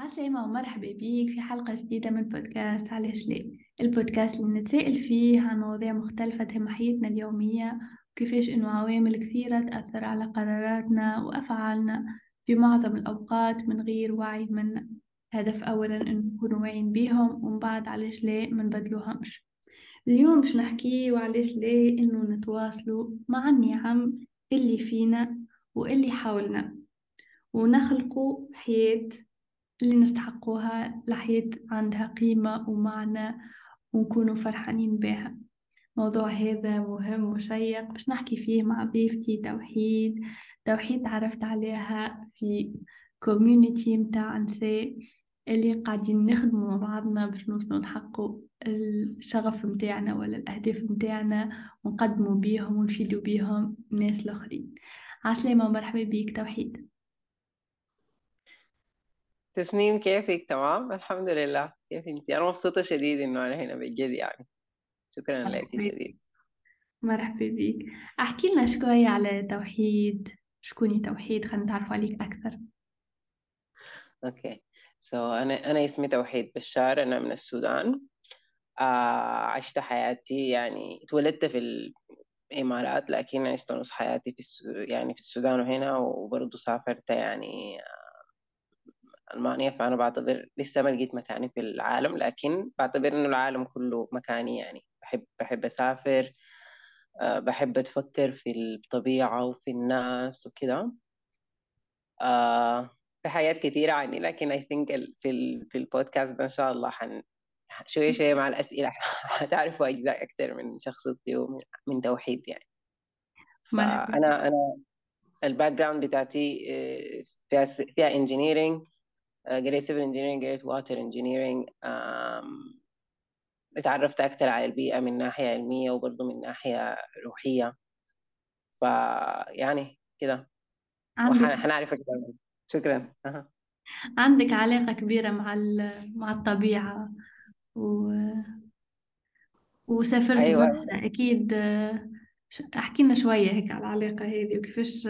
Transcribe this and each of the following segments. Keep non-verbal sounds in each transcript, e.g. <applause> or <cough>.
عسلامة ومرحبا بيك في حلقة جديدة من بودكاست علاش ليه البودكاست اللي نتسائل فيه عن مواضيع مختلفة تهم حياتنا اليومية وكيفاش إنه عوامل كثيرة تأثر على قراراتنا وأفعالنا في معظم الأوقات من غير وعي منا هدف أولا إنه نكونوا واعيين بيهم ومن بعد علاش ليه منبدلوهمش اليوم باش نحكي وعلاش ليه إنه نتواصلوا مع النعم اللي فينا واللي حولنا ونخلقوا حياة اللي نستحقوها لحياة عندها قيمة ومعنى ونكونوا فرحانين بها. موضوع هذا مهم وشيق باش نحكي فيه مع ضيفتي توحيد. توحيد تعرفت عليها في كوميونيتي متاع نساء اللي قاعدين نخدموا مع بعضنا باش نوصلوا نحققوا الشغف متاعنا ولا الأهداف متاعنا ونقدموا بيهم ونفيدوا بيهم الناس الآخرين عسلامة ومرحبا بيك توحيد. تسنيم كيفك؟ تمام الحمد لله. كيف انت أنا مبسوطة شديد إنه أنا هنا بجد يعني. شكرا لك شديد. مرحبا بك. أحكي لنا شوية على توحيد شكوني توحيد؟ خلينا نتعرف عليك أكثر. okay. so so, أنا أنا اسمي توحيد بشار أنا من السودان. آه عشت حياتي يعني اتولدت في الإمارات لكن عشت نص حياتي في السو... يعني في السودان وهنا وبرضه سافرت يعني ألمانيا فأنا بعتبر لسه ما لقيت مكاني في العالم لكن بعتبر إنه العالم كله مكاني يعني. بحب بحب أسافر آه، بحب أتفكر في الطبيعة وفي الناس وكده. آه، في حاجات كثيرة عني لكن I think في في البودكاست ده إن شاء الله حن شوية شوية مع الأسئلة. <laughs> هتعرفوا أجزاء أكثر من شخصيتي ومن توحيد يعني. فأنا أنا ال background بتاعتي آه، فيها فيها engineering قريت civil engineering قريت water engineering اتعرفت أكثر على البيئة من ناحية علمية وبرضه من ناحية روحية. فيعني كده. حنعرف أكثر شكرا. أه. عندك علاقة كبيرة مع مع الطبيعة و... وسافرت أيوة. برشا أكيد أحكي لنا شوية هيك على العلاقة هذه وكيفاش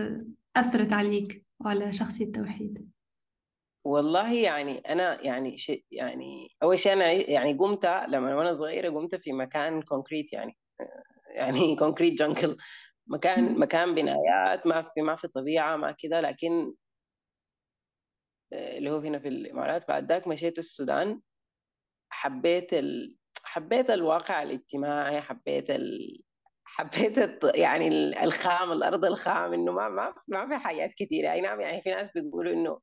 أثرت عليك وعلى شخصية توحيد. والله يعني أنا يعني شيء يعني أول شيء أنا يعني قمت لما وأنا صغيرة قمت في مكان concrete يعني يعني <laughs> concrete jungle مكان مكان بنايات ما في ما في طبيعة ما كده لكن اللي هو هنا في الإمارات. بعد ذاك مشيت السودان. حبيت ال... حبيت الواقع الاجتماعي حبيت ال... حبيت. يعني الخام الأرض الخام إنه ما ما ما في حاجات كثيره أي نعم يعني في ناس بيقولوا إنه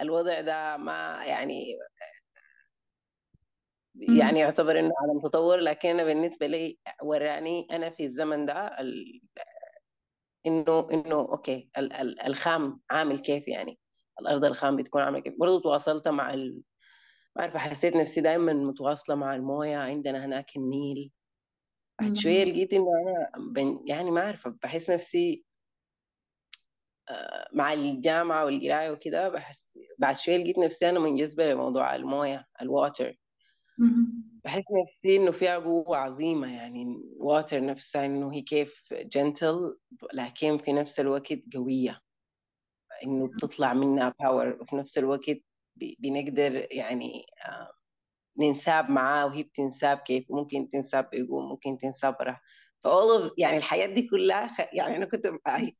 الوضع ده ما يعني يعني يعتبر إنه عدم تطور لكن بالنسبة لي وراني أنا في الزمن ده إنه إنه أوكي الخام عامل كيف يعني؟ الأرض الخام بتكون عاملة كيف؟ برضه تواصلت مع ال... ما أعرف حسيت نفسي دائما متواصلة مع الموية عندنا هناك النيل. بعد شوية لقيت إنه أنا بن... يعني ما أعرف بحس نفسي مع الجامعة والقراية وكده بحس بعد شوية لقيت نفسي أنا منجذبة لموضوع الموية الواتر بحس نفسي إنه فيها قوة عظيمة يعني الواتر نفسها إنه هي كيف جنتل لكن في نفس الوقت قوية. إنه بتطلع منها power وفي نفس الوقت بنقدر يعني ننساب معاه وهي بتنساب كيف ممكن تنساب بقوة ممكن تنساب براح فاول يعني الحياة دي كلها يعني أنا كنت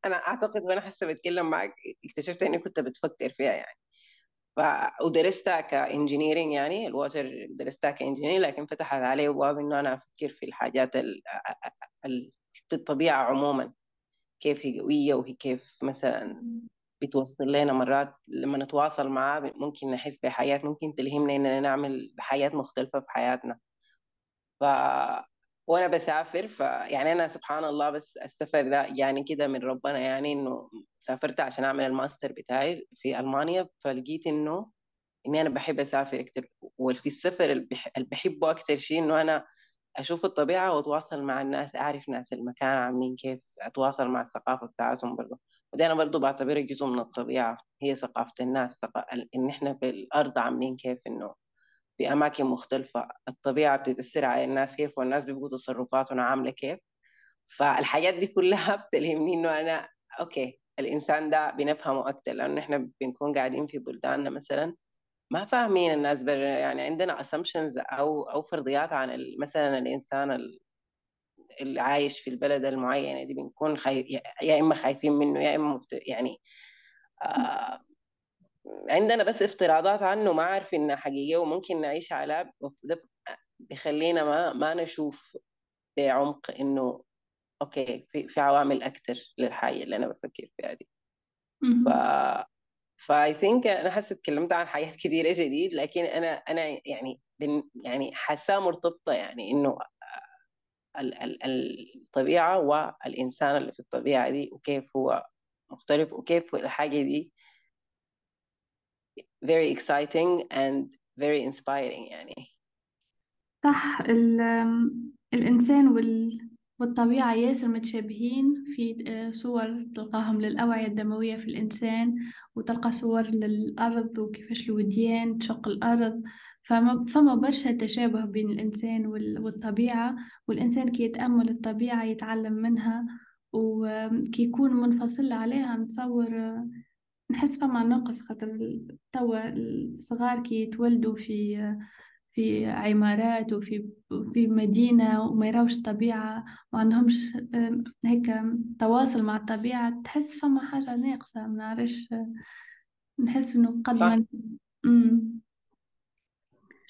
أنا أعتقد وأنا حاسة بتكلم معك اكتشفت إني كنت بتفكر فيها يعني. ودرستها ك engineering يعني ال water درستها ك engineering لكن فتحت علي أبواب إنه أنا أفكر في الحاجات ال... ال... في الطبيعة عموما كيف هي قوية وهي كيف مثلا بتوصل لنا مرات لما نتواصل معاه ممكن نحس بحياة ممكن تلهمنا إننا نعمل حياة مختلفة في حياتنا. ف وأنا بسافر فيعني أنا سبحان الله بس استفر ده يعني كده من ربنا يعني إنه سافرت عشان أعمل الماستر بتاعي في ألمانيا فلقيت إنه إني أنا بحب أسافر أكثر وفي السفر اللي بحبه أكثر شيء إنه أنا أشوف الطبيعة وأتواصل مع الناس أعرف ناس المكان عاملين كيف أتواصل مع الثقافة بتاعتهم برضه وده أنا برضه بعتبره جزء من الطبيعة هي ثقافة الناس إن إحنا في الأرض عاملين كيف إنه في أماكن مختلفة الطبيعة بتتأثر على الناس كيف والناس بيبقوا تصرفاتهم عاملة كيف. فالحاجات دي كلها <laughs> بتلهمني إنه أنا أوكي الإنسان ده بنفهمه أكتر لأنه إحنا بنكون قاعدين في بلداننا مثلا ما فاهمين الناس بر يعني عندنا assumptions أو أو فرضيات عن مثلا الإنسان اللي عايش في البلد المعينة دي بنكون خايف يا إما خايفين منه يا إما مفت... يعني آه عندنا بس افتراضات عنه ما عارف انها حقيقيه وممكن نعيش على ده بيخلينا ما ما نشوف بعمق إنه أوكي في في عوامل أكثر للحاجه اللي أنا بفكر فيها دي. ف فاي ثينك أنا حاسة اتكلمت عن حاجات <laughs> كثيره جديد لكن أنا أنا يعني بن يعني حاساه مرتبطة يعني إنه الطبيعة والإنسان اللي في الطبيعة دي وكيف هو مختلف وكيف الحاجة دي very exciting and very inspiring يعني. صح الإنسان وال والطبيعة ياسر متشابهين في آه، صور تلقاهم للأوعية الدموية في الإنسان وتلقى صور للأرض وكيفاش الوديان تشق الأرض. فما فما برشا تشابه بين الإنسان والطبيعة والإنسان كي يتأمل الطبيعة يتعلم منها وكي يكون منفصل عليها نتصور نحس فما نقص خاطر توا الصغار كي يتولدوا في في عمارات وفي في مدينة وما يراوش الطبيعة ما عندهمش هيك تواصل مع الطبيعة تحس فما حاجة ناقصة. ما نعرفش نحس إنه قد صح.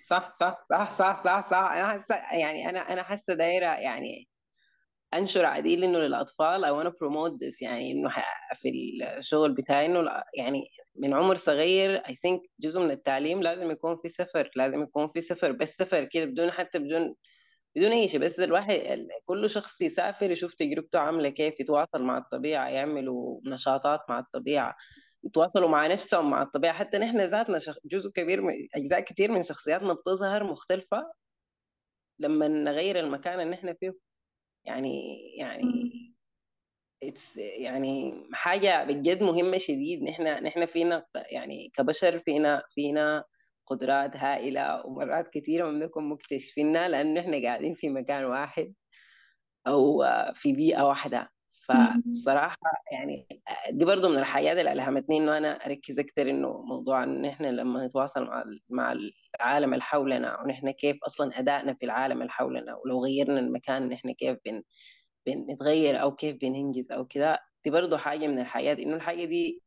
صح صح صح صح صح صح. أنا حاسة يعني أنا أنا حاسة دايرة يعني أنشر عديل إنه للأطفال. Wanna promote this. يعني إنه في الشغل بتاعي إنه يعني من عمر صغير I think جزء من التعليم لازم يكون في سفر لازم يكون في سفر بس سفر كده بدون حتى بدون بدون أي شيء. بس الواحد كل شخص يسافر يشوف تجربته عاملة كيف يتواصل مع الطبيعة يعملوا نشاطات مع الطبيعة يتواصلوا مع نفسهم مع الطبيعة. حتى نحن ذاتنا جزء كبير من أجزاء كثير من شخصياتنا بتظهر مختلفة لما نغير المكان اللي نحن فيه. يعني يعني اتس يعني حاجة بجد مهمة شديد. نحن نحن فينا يعني كبشر فينا فينا قدرات هائلة ومرات كثيره ما بنكون مكتشفينها لأنه نحن قاعدين في مكان واحد أو في بيئة واحدة. فصراحة يعني دي برضو من الحاجات اللي ألهمتني إنه أنا أركز أكثر إنه موضوع إن إحنا لما نتواصل مع مع العالم اللي حولنا ونحن كيف أصلا أدائنا في العالم اللي حولنا ولو غيرنا المكان نحن كيف بن بنتغير أو كيف بننجز أو كده دي برضو حاجة من الحاجات إنه الحاجة دي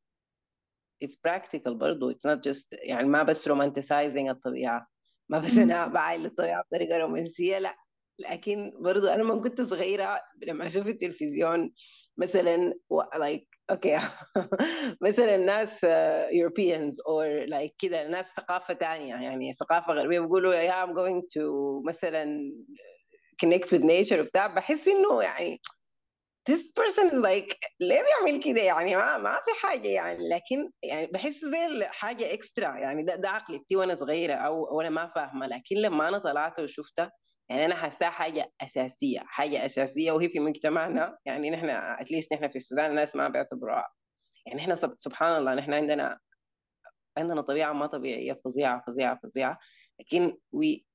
it's practical برضو it's not just يعني ما بس romanticizing الطبيعة ما بس أنا بعايل الطبيعة بطريقة رومانسية لأ. لكن برضو أنا لما كنت صغيرة لما أشوف التلفزيون مثلا like أوكي. <laughs> مثلا ناس Europeans or like كده ناس ثقافة ثانية يعني ثقافة غربية بيقولوا يا I'm going to مثلا connect with nature وبتاع. بحس إنه يعني this person is like ليه بيعمل كده؟ يعني ما ما في حاجة يعني. لكن يعني بحسه زي حاجة اكسترا يعني ده ده عقلتي وأنا صغيرة أو وأنا ما فاهمة. لكن لما أنا طلعت وشفتها يعني أنا حاساها حاجة أساسية حاجة أساسية وهي في مجتمعنا. يعني نحن اتليست نحن في السودان الناس ما بيعتبروها. يعني إحنا سبحان الله نحن عندنا عندنا طبيعة ما طبيعية فظيعة فظيعة فظيعة. لكن وي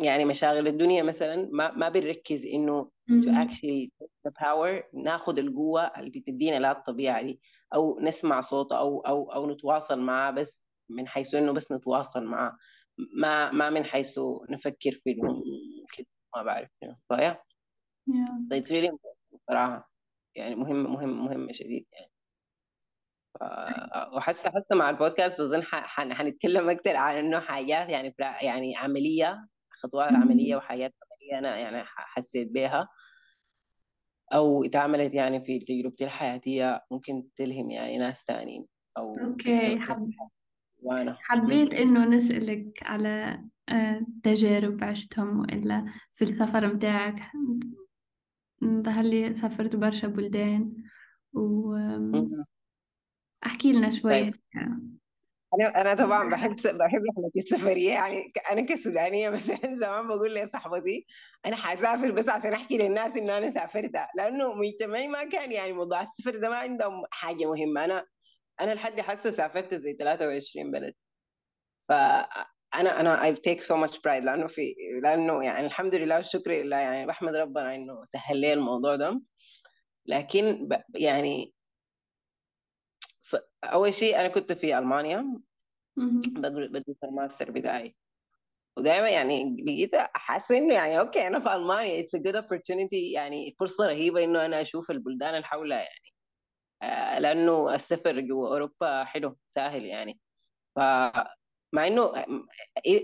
يعني مشاغل الدنيا مثلا ما ما بنركز إنه to actually the power ناخذ القوة اللي بتدينا لها الطبيعة دي. أو نسمع صوته أو أو أو نتواصل معاه بس من حيث إنه بس نتواصل معاه. ما ما من حيث نفكر في ما بعرف فيا. Yeah. صراحة يعني مهم مهم مهم شديد يعني. وحاسة حتى مع البودكاست أظن حنتكلم أكثر عن إنه حاجات يعني يعني عملية خطوات عملية وحاجات عملية أنا يعني حسيت بها أو اتعملت يعني في تجربتي الحياتية ممكن تلهم يعني ناس ثانيين أو أوكي حبيت إنه نسألك على تجارب عشتهم وإلا في السفر متاعك ظهر لي سافرت برشا بلدان. وأحكي لنا شوية. طيب. أنا أنا طبعا بحب بحب رحلة السفريه يعني أنا كسودانية <laughs> مثلا زمان بقول لصاحبتي أنا حاسافر بس عشان أحكي للناس انه أنا سافرت لأنه مجتمعي ما كان يعني موضوع السفر ما عندهم حاجة مهمة. أنا أنا لحد حاسه سافرت زي 23 بلد. فانا أنا I take so much pride لأنه في لأنه يعني الحمد لله والشكر لله يعني بحمد ربنا إنه سهل لي الموضوع ده. لكن يعني أول شيء أنا كنت في ألمانيا. بدرس الماستر بتاعي. ودايما يعني بقيت حاسه إنه يعني okay أنا في ألمانيا it's good opportunity يعني فرصة رهيبة إنه أنا أشوف البلدان اللي حولها يعني. آه لأنه السفر جوا أوروبا حلو سهل يعني. ف مع إنه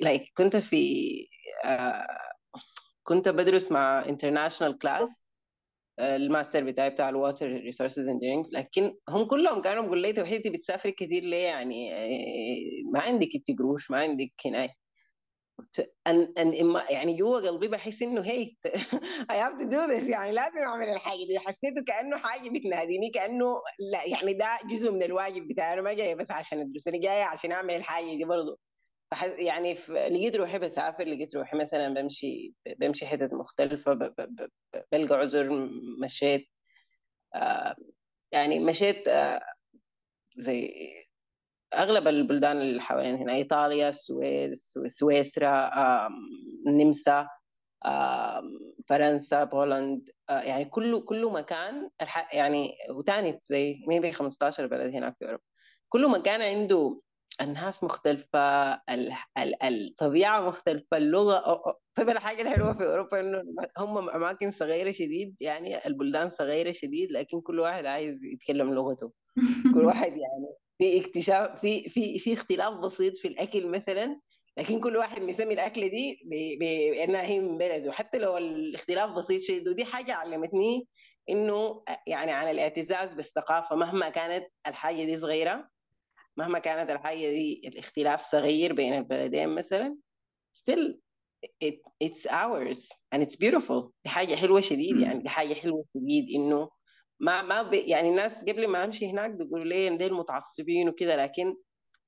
like كنت في آه كنت بدرس مع international class الماستر بتاعي بتاع ال water resources engineering لكن هم كلهم كانوا بيقولوا لي انت بتسافري كثير ليه يعني؟ ما عندك انت قروش ما عندك هناك. أن أن يعني جوا قلبي بحس إنه هي <laughs> I have to do this. يعني لازم أعمل الحاجة دي. حسيته كأنه حاجة بتناديني كأنه لا يعني ده جزء من الواجب بتاعي. أنا ما جاية بس عشان أدرس أنا جاية عشان أعمل الحاجة دي برضه يعني لقيت روحي بسافر لقيت روحي مثلا بمشي بمشي حتت مختلفة. بلقى عذر مشيت آه يعني مشيت آه زي أغلب البلدان اللي حوالين هنا إيطاليا السويد سويسرا النمسا فرنسا بولند آه، يعني كله كله مكان يعني وتاني زي ميبي 15 بلد هناك في أوروبا. كل مكان عنده الناس مختلفة الطبيعة مختلفة اللغة طيب الحاجة الحلوة في أوروبا إنه هم أماكن صغيرة شديد يعني البلدان صغيرة شديد لكن كل واحد عايز يتكلم لغته. <laughs> كل واحد يعني في اكتشاف في في في اختلاف بسيط في الأكل مثلا لكن كل واحد مسمي الاكله دي بأنها هي من بلده. حتى لو الاختلاف بسيط شديد ودي حاجة علمتني إنه يعني عن الاعتزاز بالثقافة مهما كانت الحاجة دي صغيرة مهما كانت الحاجة دي الاختلاف صغير بين البلدين مثلا still it, it's ours and it's beautiful. دي حاجة حلوة شديد يعني دي حاجة حلوة شديد إنه ما ما ب... يعني الناس قبل ما أمشي هناك بيقولوا لي ديل متعصبين وكده لكن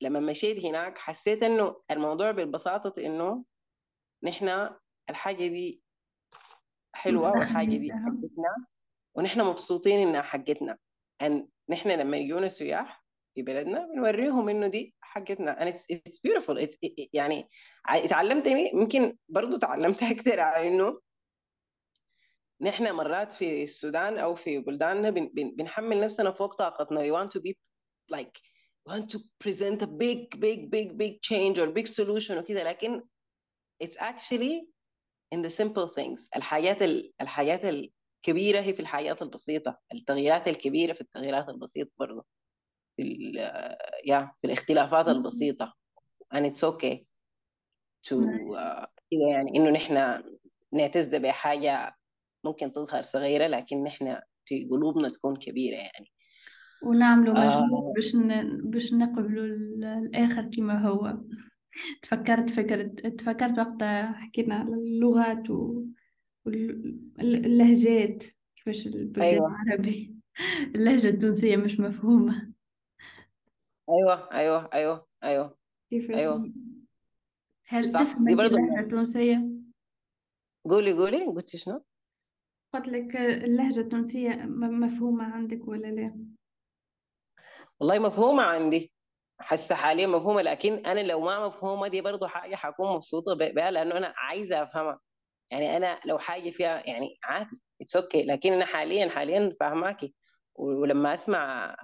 لما مشيت هناك حسيت إنه الموضوع ببساطه إنه نحن الحاجة دي حلوة والحاجة دي حقتنا ونحن مبسوطين إنها حقتنا. And نحن لما يجونا سياح في بلدنا بنوريهم إنه دي حقتنا. And it's, it's beautiful. It's, يعني اتعلمت يمكن برضه تعلمت أكثر على إنه نحن مرات في السودان أو في بلداننا بن, بن, بنحمل نفسنا فوق طاقتنا. We want to be like we want to present a big big big big change or big solution وكذا لكن it's actually in the simple things. الحاجات ال, الحاجات الكبيرة هي في الحاجات البسيطة. التغييرات الكبيرة في التغييرات البسيطة برضه في يا في الاختلافات البسيطة. And it's okay to uh, يعني إنه نحن نعتز بحاجة ممكن تظهر صغيرة لكن نحن في قلوبنا تكون كبيرة يعني ونعملوا مجهود آه. باش باش نقبلوا الآخر كما هو تفكرت فكرة تفكرت وقتها حكينا على اللغات واللهجات كيفاش البلدان أيوة. العربي اللهجة التونسية مش مفهومة أيوة أيوة أيوة أيوة كيفاش أيوة. هل تفهم اللهجة التونسية؟ قولي قولي قلتي شنو؟ قلت لك اللهجة التونسية مفهومة عندك ولا لا؟ والله مفهومة عندي. حاسة حاليا مفهومة لكن أنا لو ما مفهومة دي برضو حاجة حكون مبسوطة بها لأنه أنا عايزة أفهمها. يعني أنا لو حاجة فيها يعني عادي it's okay لكن أنا حاليا حاليا فاهماكي. ولما أسمع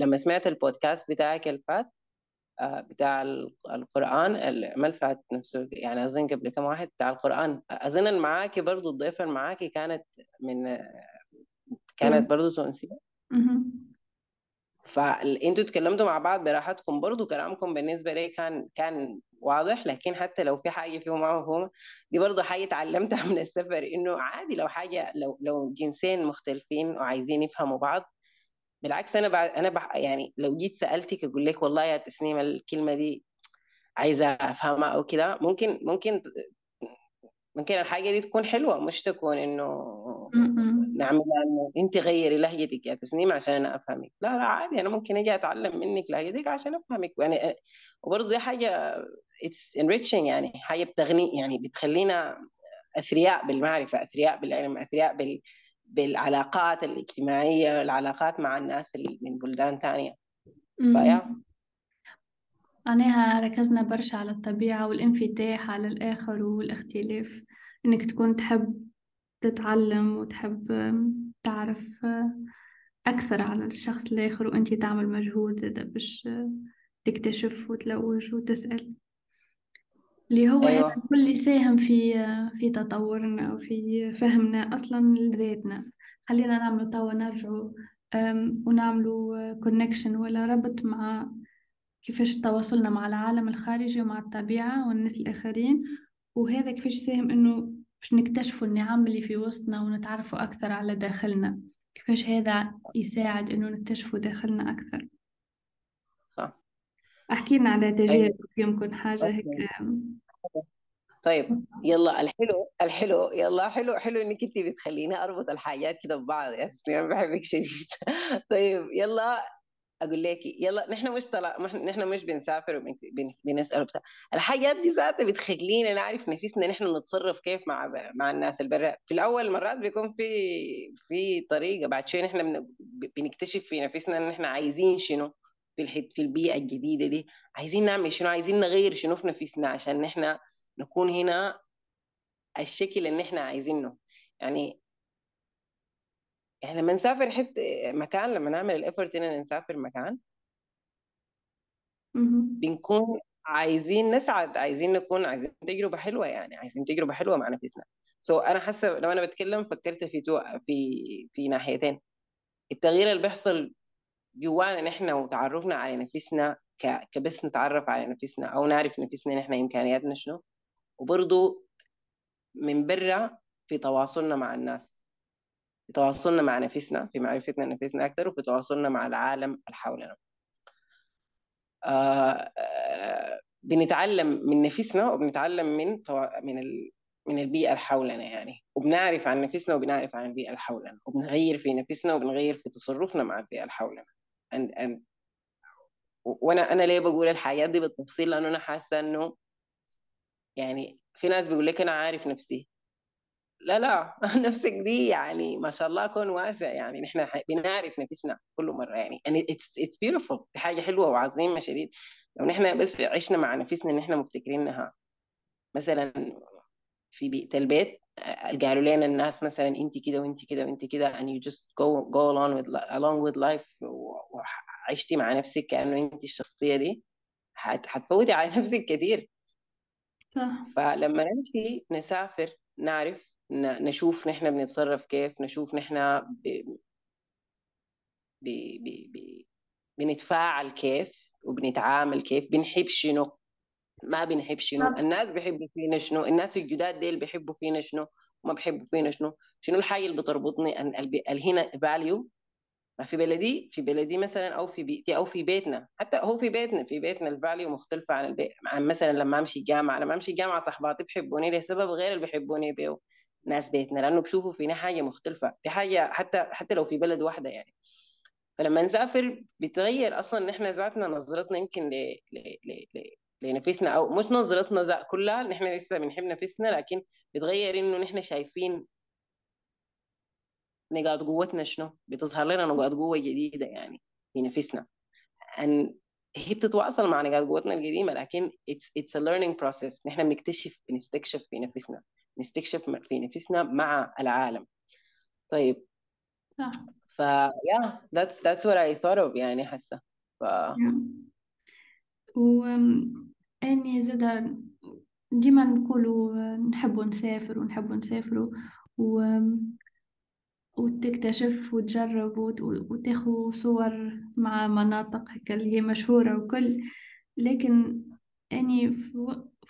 لما سمعت البودكاست بتاعك الفات آه، بتاع القرآن ما فات نفسه. يعني أظن قبل كم واحد بتاع القرآن. أظن معاكي برضو الضيفة معاكي كانت من كانت برضو تونسية فانتوا تكلمتوا مع بعض براحتكم. برضو كلامكم بالنسبة لي كان كان واضح لكن حتى لو في حاجة فيه ما مفهومة دي برضو حاجة تعلمتها <laughs> من السفر إنه عادي لو حاجة لو لو جنسين مختلفين وعايزين يفهموا بعض بالعكس أنا بعد أنا بح يعني لو جيت سألتك أقول لك والله يا تسنيم الكلمة دي عايزة أفهمها أو كده ممكن ممكن ممكن الحاجة دي تكون حلوة مش تكون إنه نعملها إنه أنت غيري لهجتك يا تسنيم عشان أنا أفهمك. لا لا عادي أنا ممكن أجي أتعلم منك لهجتك عشان أفهمك. يعني وبرضه دي حاجة اتس enriching يعني حاجة بتغني يعني بتخلينا أثرياء بالمعرفة أثرياء بالعلم أثرياء بال بالعلاقات الاجتماعية والعلاقات مع الناس اللي من بلدان تانية. فيا؟ معناها ركزنا برشا على الطبيعة والانفتاح على الآخر والاختلاف إنك تكون تحب تتعلم وتحب تعرف أكثر على الشخص الآخر وأنت تعمل مجهود باش تكتشف وتلوج وتسأل. اللي هو أيوة. هذا الكل يساهم في في تطورنا وفي فهمنا أصلا لذاتنا. خلينا نعملوا توا نرجعوا ونعملوا كونكشن ولا ربط مع كيفاش تواصلنا مع العالم الخارجي ومع الطبيعة والناس الآخرين. وهذا كيفاش يساهم إنه باش نكتشفوا النعم اللي في وسطنا ونتعرفوا أكثر على داخلنا. كيفاش هذا يساعد إنه نكتشفوا داخلنا أكثر. أحكي لنا على تجارب يمكن حاجة هيك طيب يلا الحلو الحلو يلا حلو حلو إنك انت بتخليني أربط الحاجات كده ببعض يا أنا بحبك شديد <laughs> طيب يلا أقول لك يلا نحن مش طلع نحن مش بنسافر وبنسال وبتاع. الحاجات دي ذاتها بتخلينا نعرف نفسنا نحن نتصرف كيف مع مع الناس البرا في الأول مرات بيكون في في طريقة بعد شوي نحن بنكتشف في نفسنا إن نحن عايزين شنو. في الحت في البيئة الجديدة دي عايزين نعمل شنو؟ عايزين نغير شنو في نفسنا عشان نحن نكون هنا الشكل اللي إحنا عايزينه. يعني يعني لما نسافر حتى مكان لما نعمل ال effort اننا نسافر مكان. بنكون عايزين نسعد عايزين نكون عايزين تجربة حلوة يعني عايزين تجربة حلوة مع نفسنا so so أنا حاسة لو أنا بتكلم فكرت في two في في ناحيتين. التغيير اللي بيحصل جوانا نحن وتعرفنا على نفسنا كبس نتعرف على نفسنا أو نعرف نفسنا نحن إمكانياتنا شنو. وبرضه من برا في تواصلنا مع الناس في تواصلنا مع نفسنا في معرفتنا نفسنا أكثر وفي تواصلنا مع العالم اللي حولنا. آه آه بنتعلم من نفسنا وبنتعلم من من ال... من البيئة اللي حولنا يعني. وبنعرف عن نفسنا وبنعرف عن البيئة اللي حولنا وبنغير في نفسنا وبنغير في تصرفنا مع البيئة اللي حولنا. And, and وأنا أنا ليه بقول الحاجات دي بالتفصيل؟ لأنه أنا حاسة إنه يعني في ناس بيقول لك أنا عارف نفسي. لا لا. <laughs> نفسك دي يعني ما شاء الله كون واسع. يعني نحن بنعرف نفسنا كل مرة. يعني and it's it's beautiful. دي حاجة حلوة وعظيمة شديد. لو نحن بس عشنا مع نفسنا إن إحنا مفتكرين انها مثلا في بيئة البيت. قالوا لنا الناس مثلا أنت كده وأنت كده وأنت كده and you just go go along with along with life وعشتي مع نفسك كأنه أنت الشخصية دي. حتفوتي على <laughs> نفسك كثير صح. فلما نمشي نسافر نعرف نشوف نحن بنتصرف كيف نشوف نحن ب... ب... ب... ب... بنتفاعل كيف وبنتعامل كيف بنحب شنو؟ ما بنحب شنو؟ الناس بيحبوا فينا شنو؟ الناس الجداد ديل بيحبوا فينا شنو؟ وما بيحبوا فينا شنو؟ شنو الحاجة اللي بتربطني اللي هنا value ما في بلدي في بلدي مثلا أو في بيئتي أو في بيتنا. حتى هو في بيتنا في بيتنا الفاليو مختلفة عن البيت. عن مثلا لما أمشي الجامعة لما أمشي الجامعة صحباتي بيحبوني لسبب غير اللي بيحبوني بيه ناس بيتنا لأنه بشوفوا فينا حاجة مختلفة. دي حاجة حتى حتى لو في بلد واحدة يعني. فلما نسافر بتغير أصلا نحن ذاتنا نظرتنا يمكن ل... ل... ل... لنفسنا أو مش نظرتنا كلها نحن لسه بنحب نفسنا لكن بتغير إنه نحن شايفين نقاط قوتنا شنو؟ بتظهر لنا نقاط قوة جديدة يعني في نفسنا. And هي بتتواصل مع نقاط قوتنا القديمة لكن it's, it's a learning process. نحن بنكتشف بنستكشف في نفسنا نستكشف في نفسنا مع العالم. طيب. صح. ف yeah that's that's what I thought of يعني حاسة. ف و أني زاد ديما نقولوا نحبوا نسافر ونحبوا نسافروا و وتكتشف وتجرب وتاخذ صور مع مناطق هكا اللي هي مشهورة وكل. لكن أني في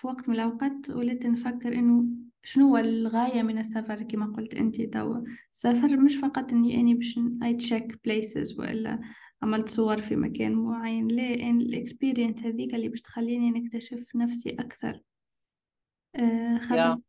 وقت من الأوقات وليت نفكر إنه شنو هو الغاية من السفر كما قلت أنت توا. السفر مش فقط إني أني باش أي check places وإلا عملت صور في مكان معين. لا إن ال experience هذيك اللي باش تخليني نكتشف نفسي أكثر. آه خاطر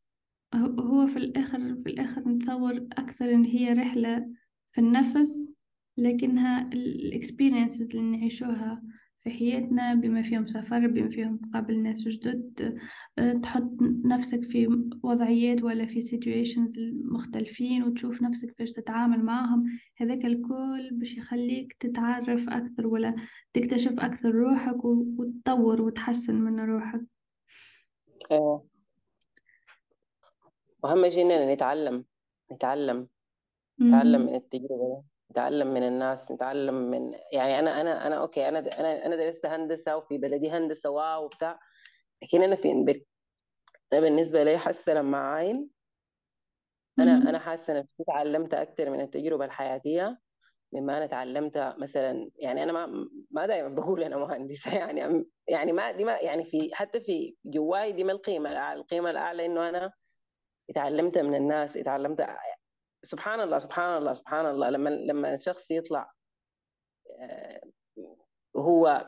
هو في الآخر في الآخر نتصور أكثر إن هي رحلة في النفس لكنها الإكسبيرينسز اللي نعيشوها في حياتنا بما فيهم سفر بما فيهم تقابل ناس جدد آه، تحط نفسك في وضعيات ولا في situations مختلفين وتشوف نفسك كيفاش تتعامل معهم. هذاك الكل باش يخليك تتعرف أكثر ولا تكتشف أكثر روحك وتطور وتحسن من روحك. آه. واهم شيء اننا نتعلم نتعلم نتعلم من التجربة. نتعلم من الناس نتعلم من يعني أنا أنا أنا okay أنا أنا أنا درست هندسة وفي بلدي هندسة wow وبتاع لكن أنا في أنا بالنسبة لي حاسة لما عاين أنا أنا حاسة نفسي تعلمت أكثر من التجربة الحياتية مما أنا تعلمت مثلا يعني أنا ما ما دائما بقول أنا مهندسة <laughs> يعني يعني ما دي ما يعني في حتى في جواي دي ما القيمة الاعلى القيمة الأعلى إنه أنا اتعلمت من الناس اتعلمت سبحان الله سبحان الله سبحان الله. لما لما الشخص يطلع آه،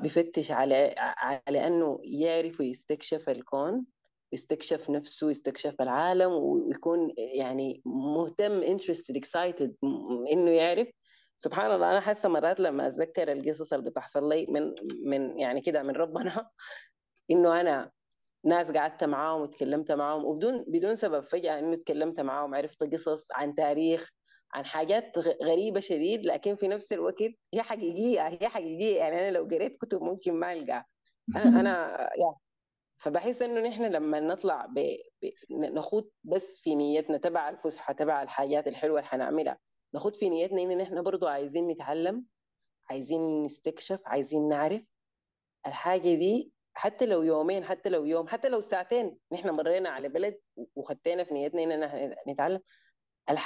بفتش على على أنه يعرف ويستكشف الكون يستكشف نفسه يستكشف العالم ويكون يعني مهتم interested excited إنه يعرف. سبحان الله أنا حاسة مرات لما أتذكر القصص اللي بتحصل لي من من يعني كده من ربنا <laughs> إنه أنا ناس قعدت معاهم وتكلمت معاهم وبدون بدون سبب فجأة انه تكلمت معاهم عرفت قصص عن تاريخ عن حاجات غريبة شديد لكن في نفس الوقت هي حقيقية هي حقيقية. يعني أنا لو قريت كتب ممكن ما ألقى. أنا <laughs> يا فبحس إنه نحن لما نطلع ب... ب... نخوض بس في نيتنا تبع الفسحة تبع الحاجات الحلوة اللي حنعملها نخوض في نيتنا إن نحن برضو عايزين نتعلم عايزين نستكشف عايزين نعرف الحاجة دي حتى لو يومين حتى لو يوم حتى لو ساعتين نحن مرينا على بلد وخدينا في نيتنا اننا نتعلم.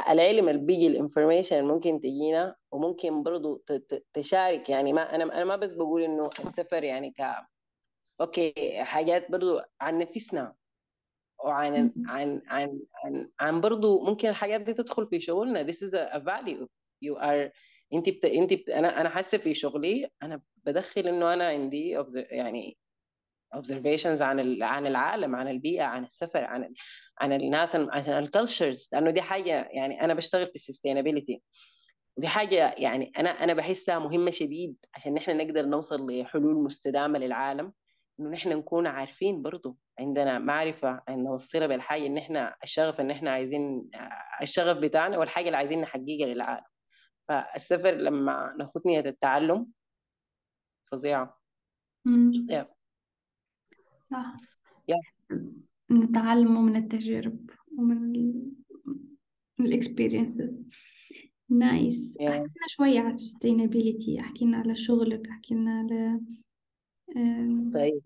العلم اللي بيجي ال information ممكن تجينا وممكن برضو تشارك. يعني ما أنا أنا ما بس بقول إنه السفر يعني ك okay حاجات برضو عن نفسنا. وعن عن عن عن عن برضو ممكن الحاجات دي تدخل في شغلنا. This is a value. You are انت بت... انت بت... أنا أنا حاسة في شغلي. أنا بدخل إنه أنا عندي يعني observations عن عن العالم عن البيئة عن السفر عن عن الناس عن ال cultures لأنه دي حاجة يعني أنا بشتغل في ال sustainability ودي حاجة يعني أنا أنا بحسها مهمة شديد عشان نحن نقدر نوصل لحلول مستدامة للعالم. إنه نحن نكون عارفين برضه عندنا معرفة ان نوصلها بالحاجة إن إحنا الشغف إن إحنا عايزين الشغف بتاعنا والحاجة اللي عايزين نحققها للعالم. فالسفر لما ناخد نية التعلم فظيعة فظيعة. صح. نتعلم من التجارب ومن ال experiences nice احكي لنا شوية على ال sustainability احكي لنا على شغلك احكي لنا على طيب.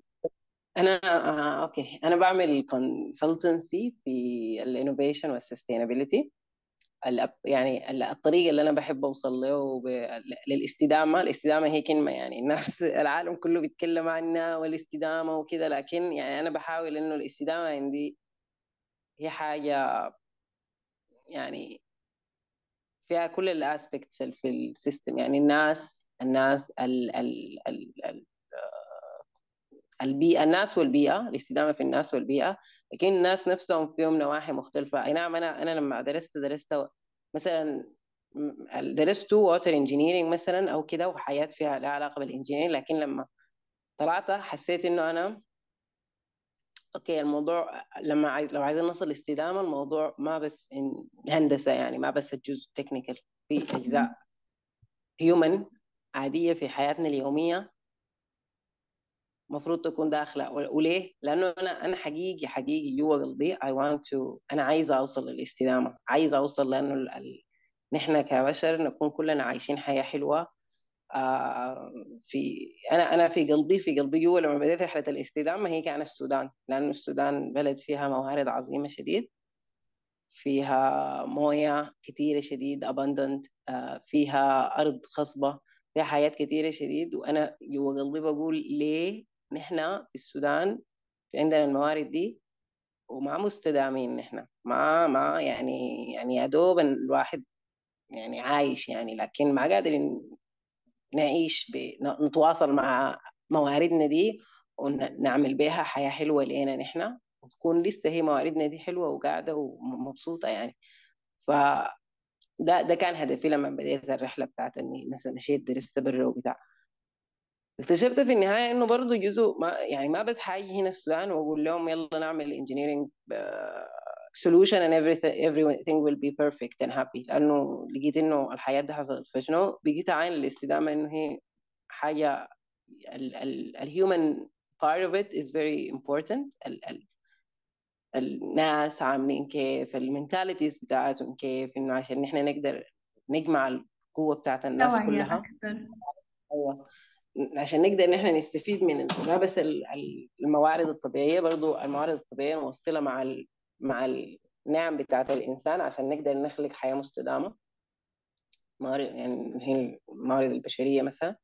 أنا آه okay. أنا بعمل consultancy في ال innovation وال sustainability يعني الطريقة اللي أنا بحب أوصل له للاستدامة. الاستدامة هي كلمة يعني الناس <laughs> العالم كله بيتكلم عنها والاستدامة وكذا لكن يعني أنا بحاول إنه الاستدامة عندي هي حاجة يعني فيها كل ال aspects في ال system يعني الناس الناس ال ال ال ال البيئة الناس والبيئة الاستدامة في الناس والبيئة لكن الناس نفسهم فيهم نواحي مختلفة. أي نعم أنا أنا لما درست درست مثلا درست water engineering مثلا أو كده وحياة فيها لها علاقة بال engineering لكن لما طلعت حسيت إنه أنا okay الموضوع لما عايز لو عايزين نصل لاستدامة الموضوع ما بس هندسة يعني ما بس الجزء ال technical في أجزاء human عادية في حياتنا اليومية. المفروض تكون داخلة. وليه؟ لأنه أنا أنا حقيقي حقيقي جوا قلبي اي ونت تو أنا عايزة أوصل للاستدامة. عايزة أوصل لأنه ال... نحن كبشر نكون كلنا عايشين حياة حلوة. آه في أنا أنا في قلبي في قلبي جوا. لما بديت رحلة الاستدامة هي كانت السودان لأنه السودان بلد فيها موارد عظيمة شديد. فيها موية كثيره شديد abundant. آه فيها أرض خصبة فيها حياة كثيره شديد. وأنا جوا قلبي بقول ليه نحن في السودان في عندنا الموارد دي وما مستدامين نحن. ما ما يعني يعني يا دوب الواحد يعني عايش يعني لكن ما قادرين نعيش نتواصل مع مواردنا دي ونعمل بها حياة حلوة لنا نحن. وتكون لسه هي مواردنا دي حلوة وقاعدة ومبسوطة يعني. ف ده ده كان هدفي لما بديت الرحلة بتاعت إني مثلا مشيت درست برا وبتاع. اكتشفت في النهاية إنه برضه جزء ما يعني ما بس حاجي هنا السودان وأقول لهم يلا نعمل engineering solution and everything everything will be perfect and happy. لأنه لقيت إنه الحياة دي حصلت. فشنو؟ بقيت اعاين الاستدامه إنه هي حاجة الهيومن part of it is very important. ال ال الناس عاملين كيف المنتاليتيز بتاعتهم كيف إنه عشان نحن نقدر نجمع القوة بتاعت الناس كلها. أيوه. عشان نقدر إن إحنا نستفيد من لا بس الموارد الطبيعية برضو الموارد الطبيعية موصله مع ال... مع النعم بتاعت الإنسان عشان نقدر نخلق حياة مستدامة. موارد يعني هي الموارد البشرية مثلا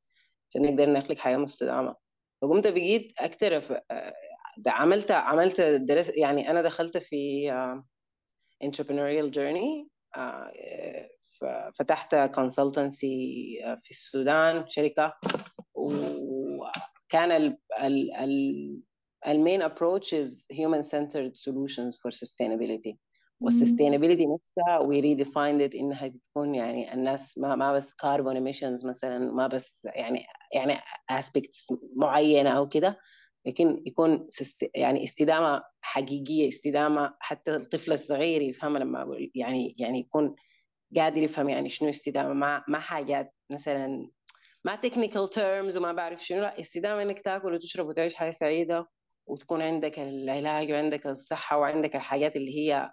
عشان نقدر نخلق حياة مستدامة. فقمت بقيت أكتر عملت عملت درس يعني أنا دخلت في uh, entrepreneurial journey uh, فتحت consultancy في السودان شركة وكان ال ال ال ال main approach is human centered solutions for sustainability. وال sustainability نفسها we redefined it إنها تكون يعني الناس ما ما بس carbon emissions مثلا ما بس يعني يعني aspects معينة أو كده لكن يكون يعني استدامة حقيقية استدامة حتى الطفل الصغير يفهمها لما أقول يعني يعني يكون قادر يفهم يعني شنو استدامة ما ما حاجات مثلا ما تكنيكال تيرمز وما بعرف شنو. لا استدامة إنك تاكل وتشرب وتعيش حياة سعيدة وتكون عندك العلاج وعندك الصحة وعندك الحاجات اللي هي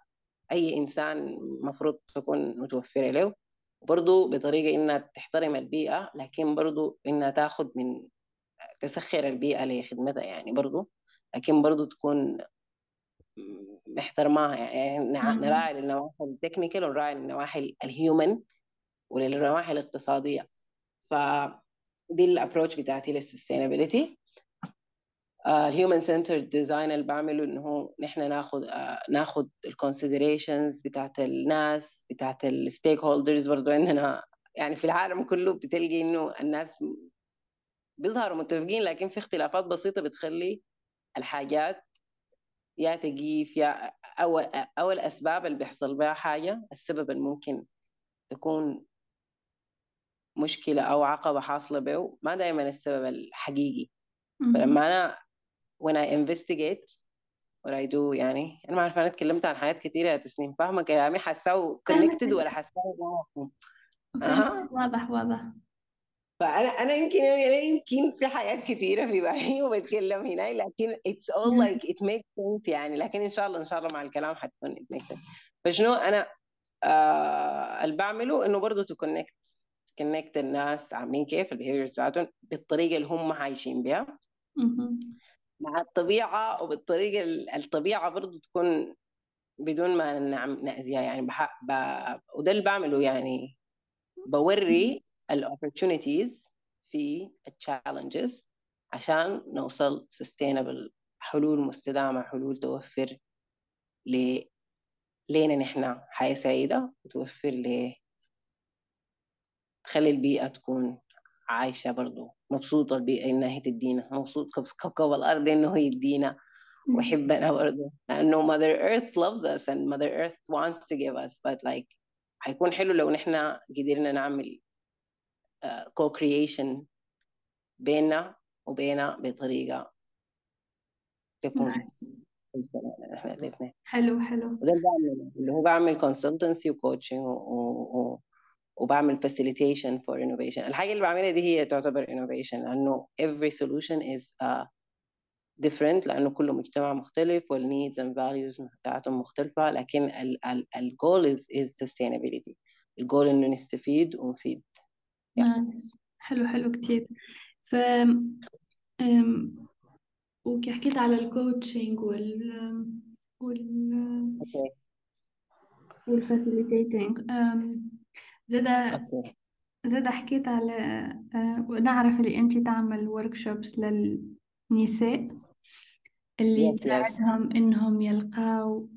أي إنسان مفروض تكون متوفرة له. وبرضه بطريقة إنها تحترم البيئة لكن برضه إنها تاخذ من تسخر البيئة لخدمتها يعني برضه لكن برضه تكون محترماها يعني. نراعي للنواحي ال technical ونراعي للنواحي ال human وللنواحي الاقتصادية. ف دي ال approach بتاعتي لل sustainability ال human centered design اللي بعمله انه نحن ناخذ uh, ناخذ ال considerations بتاعت الناس بتاعت ال stakeholders برضه عندنا يعني في العالم كله بتلقي إنه الناس بيظهروا متفقين لكن في اختلافات بسيطة بتخلي الحاجات يا تقيف يا أو أو الأسباب اللي بيحصل بها حاجة السبب الممكن تكون مشكلة أو عقبة حاصلة به ما دائما السبب الحقيقي. فلما أنا when I investigate what I do يعني أنا ما أعرف أنا تكلمت عن حاجات كثيرة يا تسنيم فاهمة كلامي؟ حاساه connected ولا حاساه واضح؟ واضح فأنا أنا يمكن يعني يمكن في حاجات كثيره في بالي وبتكلم هنا لكن it's all like it makes sense يعني. لكن إن شاء الله إن شاء الله مع الكلام حتكون it makes sense. فشنو أنا آه اللي بعمله إنه برضه to connect connect الناس عاملين كيف ال behaviors بتاعتهم بالطريقة اللي هم عايشين بها مع الطبيعة وبالطريقة الطبيعة برضه تكون بدون ما نأذيها يعني. بح... ب... وده اللي بعمله يعني. بوري ال opportunities في ال challenges عشان نوصل sustainable حلول مستدامة حلول توفر ل لينا نحن حياة سعيدة وتوفر ل تخلي البيئة تكون عايشة برضو مبسوطة البيئة إنها هي تدينا مبسوط كوكب الأرض إنه هي يدينا ويحبنا برضو لأنه Mother Earth loves us and Mother Earth wants to give us but like حيكون حلو لو نحن قدرنا نعمل uh, creation بيننا وبينها بطريقة تكون إحنا الاثنين حلو حلو. وده اللي بعمله اللي هو بعمل كونسلتنسي وكوتشنج وبعمل facilitation for innovation. الحاجة اللي بعملها دي هي تعتبر innovation لأنه every solution is uh, different لأنه كل مجتمع مختلف وال needs and values بتاعتهم مختلفة لكن ال goal is, is sustainability. الجول إنه نستفيد ونفيد. nice حلو حلو كتير. ف وكي حكيت على ال coaching وال وال وال facilitating زاد زاد حكيت على نعرف اللي انت تعمل workshops للنساء اللي تساعدهم إنهم يلقاو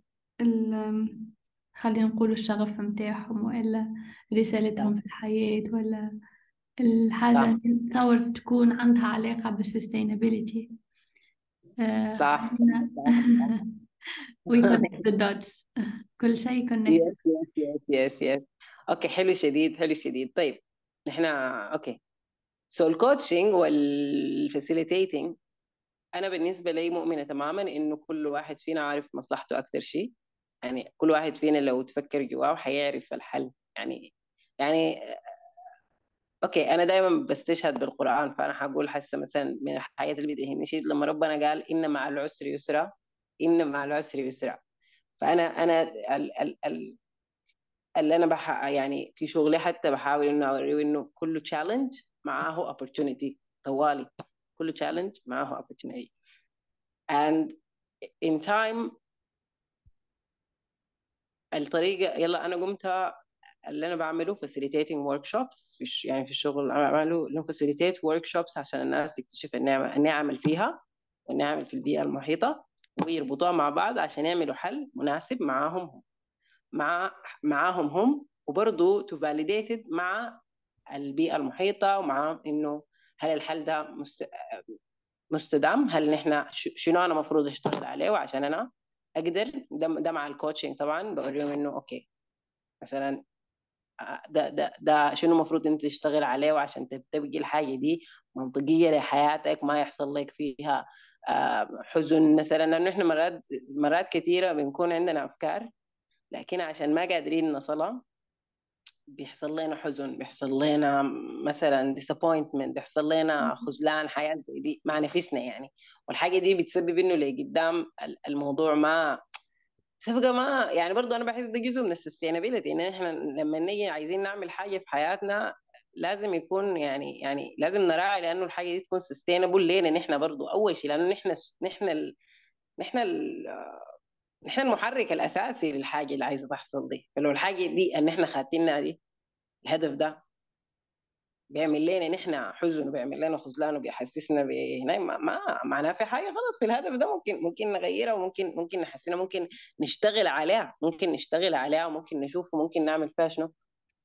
خلينا نقول الشغف متاعهم وإلا رسالتهم في الحياة ولا الحاجة اللي تصور تكون عندها علاقة بال sustainability صح <laughs> we connect the dots. <laughs> كل شيء connect yes yes yes yes okay حلو شديد حلو شديد. طيب نحن okay. so ال coaching وال facilitating أنا بالنسبة لي مؤمنة تماما إنه كل واحد فينا عارف مصلحته أكثر شيء يعني كل واحد فينا لو تفكر جواه حيعرف الحل. يعني يعني okay أنا دائما بستشهد بالقرآن فأنا حقول حاسة مثلا من الحاجات اللي بتهمني شيء لما ربنا قال إن مع العسر يسرا إن مع العسر يسرا. فأنا أنا ال ال ال اللي أنا بح... يعني في شغلي حتى بحاول إنه أوريه إنه كل تشالنج معاه opportunity طوالي كل تشالنج معاه opportunity. And in time الطريقة يلا أنا قمت اللي أنا بعمله facilitating workshops في يعني في الشغل أنا بعمله إنه facilitate workshops عشان الناس تكتشف النعمة النعم فيها والنعم في البيئة المحيطة ويربطوها مع بعض عشان يعملوا حل مناسب معاهم هم. مع معاهم هم وبرضه validate مع البيئة المحيطة ومع إنه هل الحل ده مست... مستدام؟ هل نحن شنو أنا المفروض أشتغل عليه؟ وعشان أنا أقدر ده, ده مع ال coaching طبعا بوريهم إنه okay. مثلا ده ده ده شنو المفروض إنت تشتغل عليه؟ وعشان تبقي الحاجة دي منطقية لحياتك ما يحصل لك فيها حزن. مثلا لأنه إحنا مرات مرات كثيره بنكون عندنا أفكار لكن عشان ما قادرين نصلها بيحصل لنا حزن بيحصل لنا مثلا disappointment بيحصل لنا خذلان حياة زي دي مع نفسنا يعني. والحاجة دي بتسبب إنه لقدام الموضوع ما تبقى ما يعني برضو أنا بحس ده جزء من السستينابيلتي إن إحنا لما نيجي عايزين نعمل حاجة في حياتنا لازم يكون يعني يعني لازم نراعي لأنه الحاجة دي تكون سستينابل لينا نحن برضو أول شيء لأنه نحن نحن ال... نحن ال... نحن المحرك الأساسي للحاجة اللي عايزة تحصل دي. فلو الحاجة دي ان إحنا خاتينها دي الهدف ده بيعمل لنا نحن حزن وبيعمل لنا خذلان وبيحسسنا بهنا ما, ما معناها في حاجة غلط. في الهدف ده ممكن ممكن نغيرها وممكن ممكن نحسنها ممكن نشتغل عليها ممكن نشتغل عليها وممكن نشوف وممكن نعمل فيها شنو.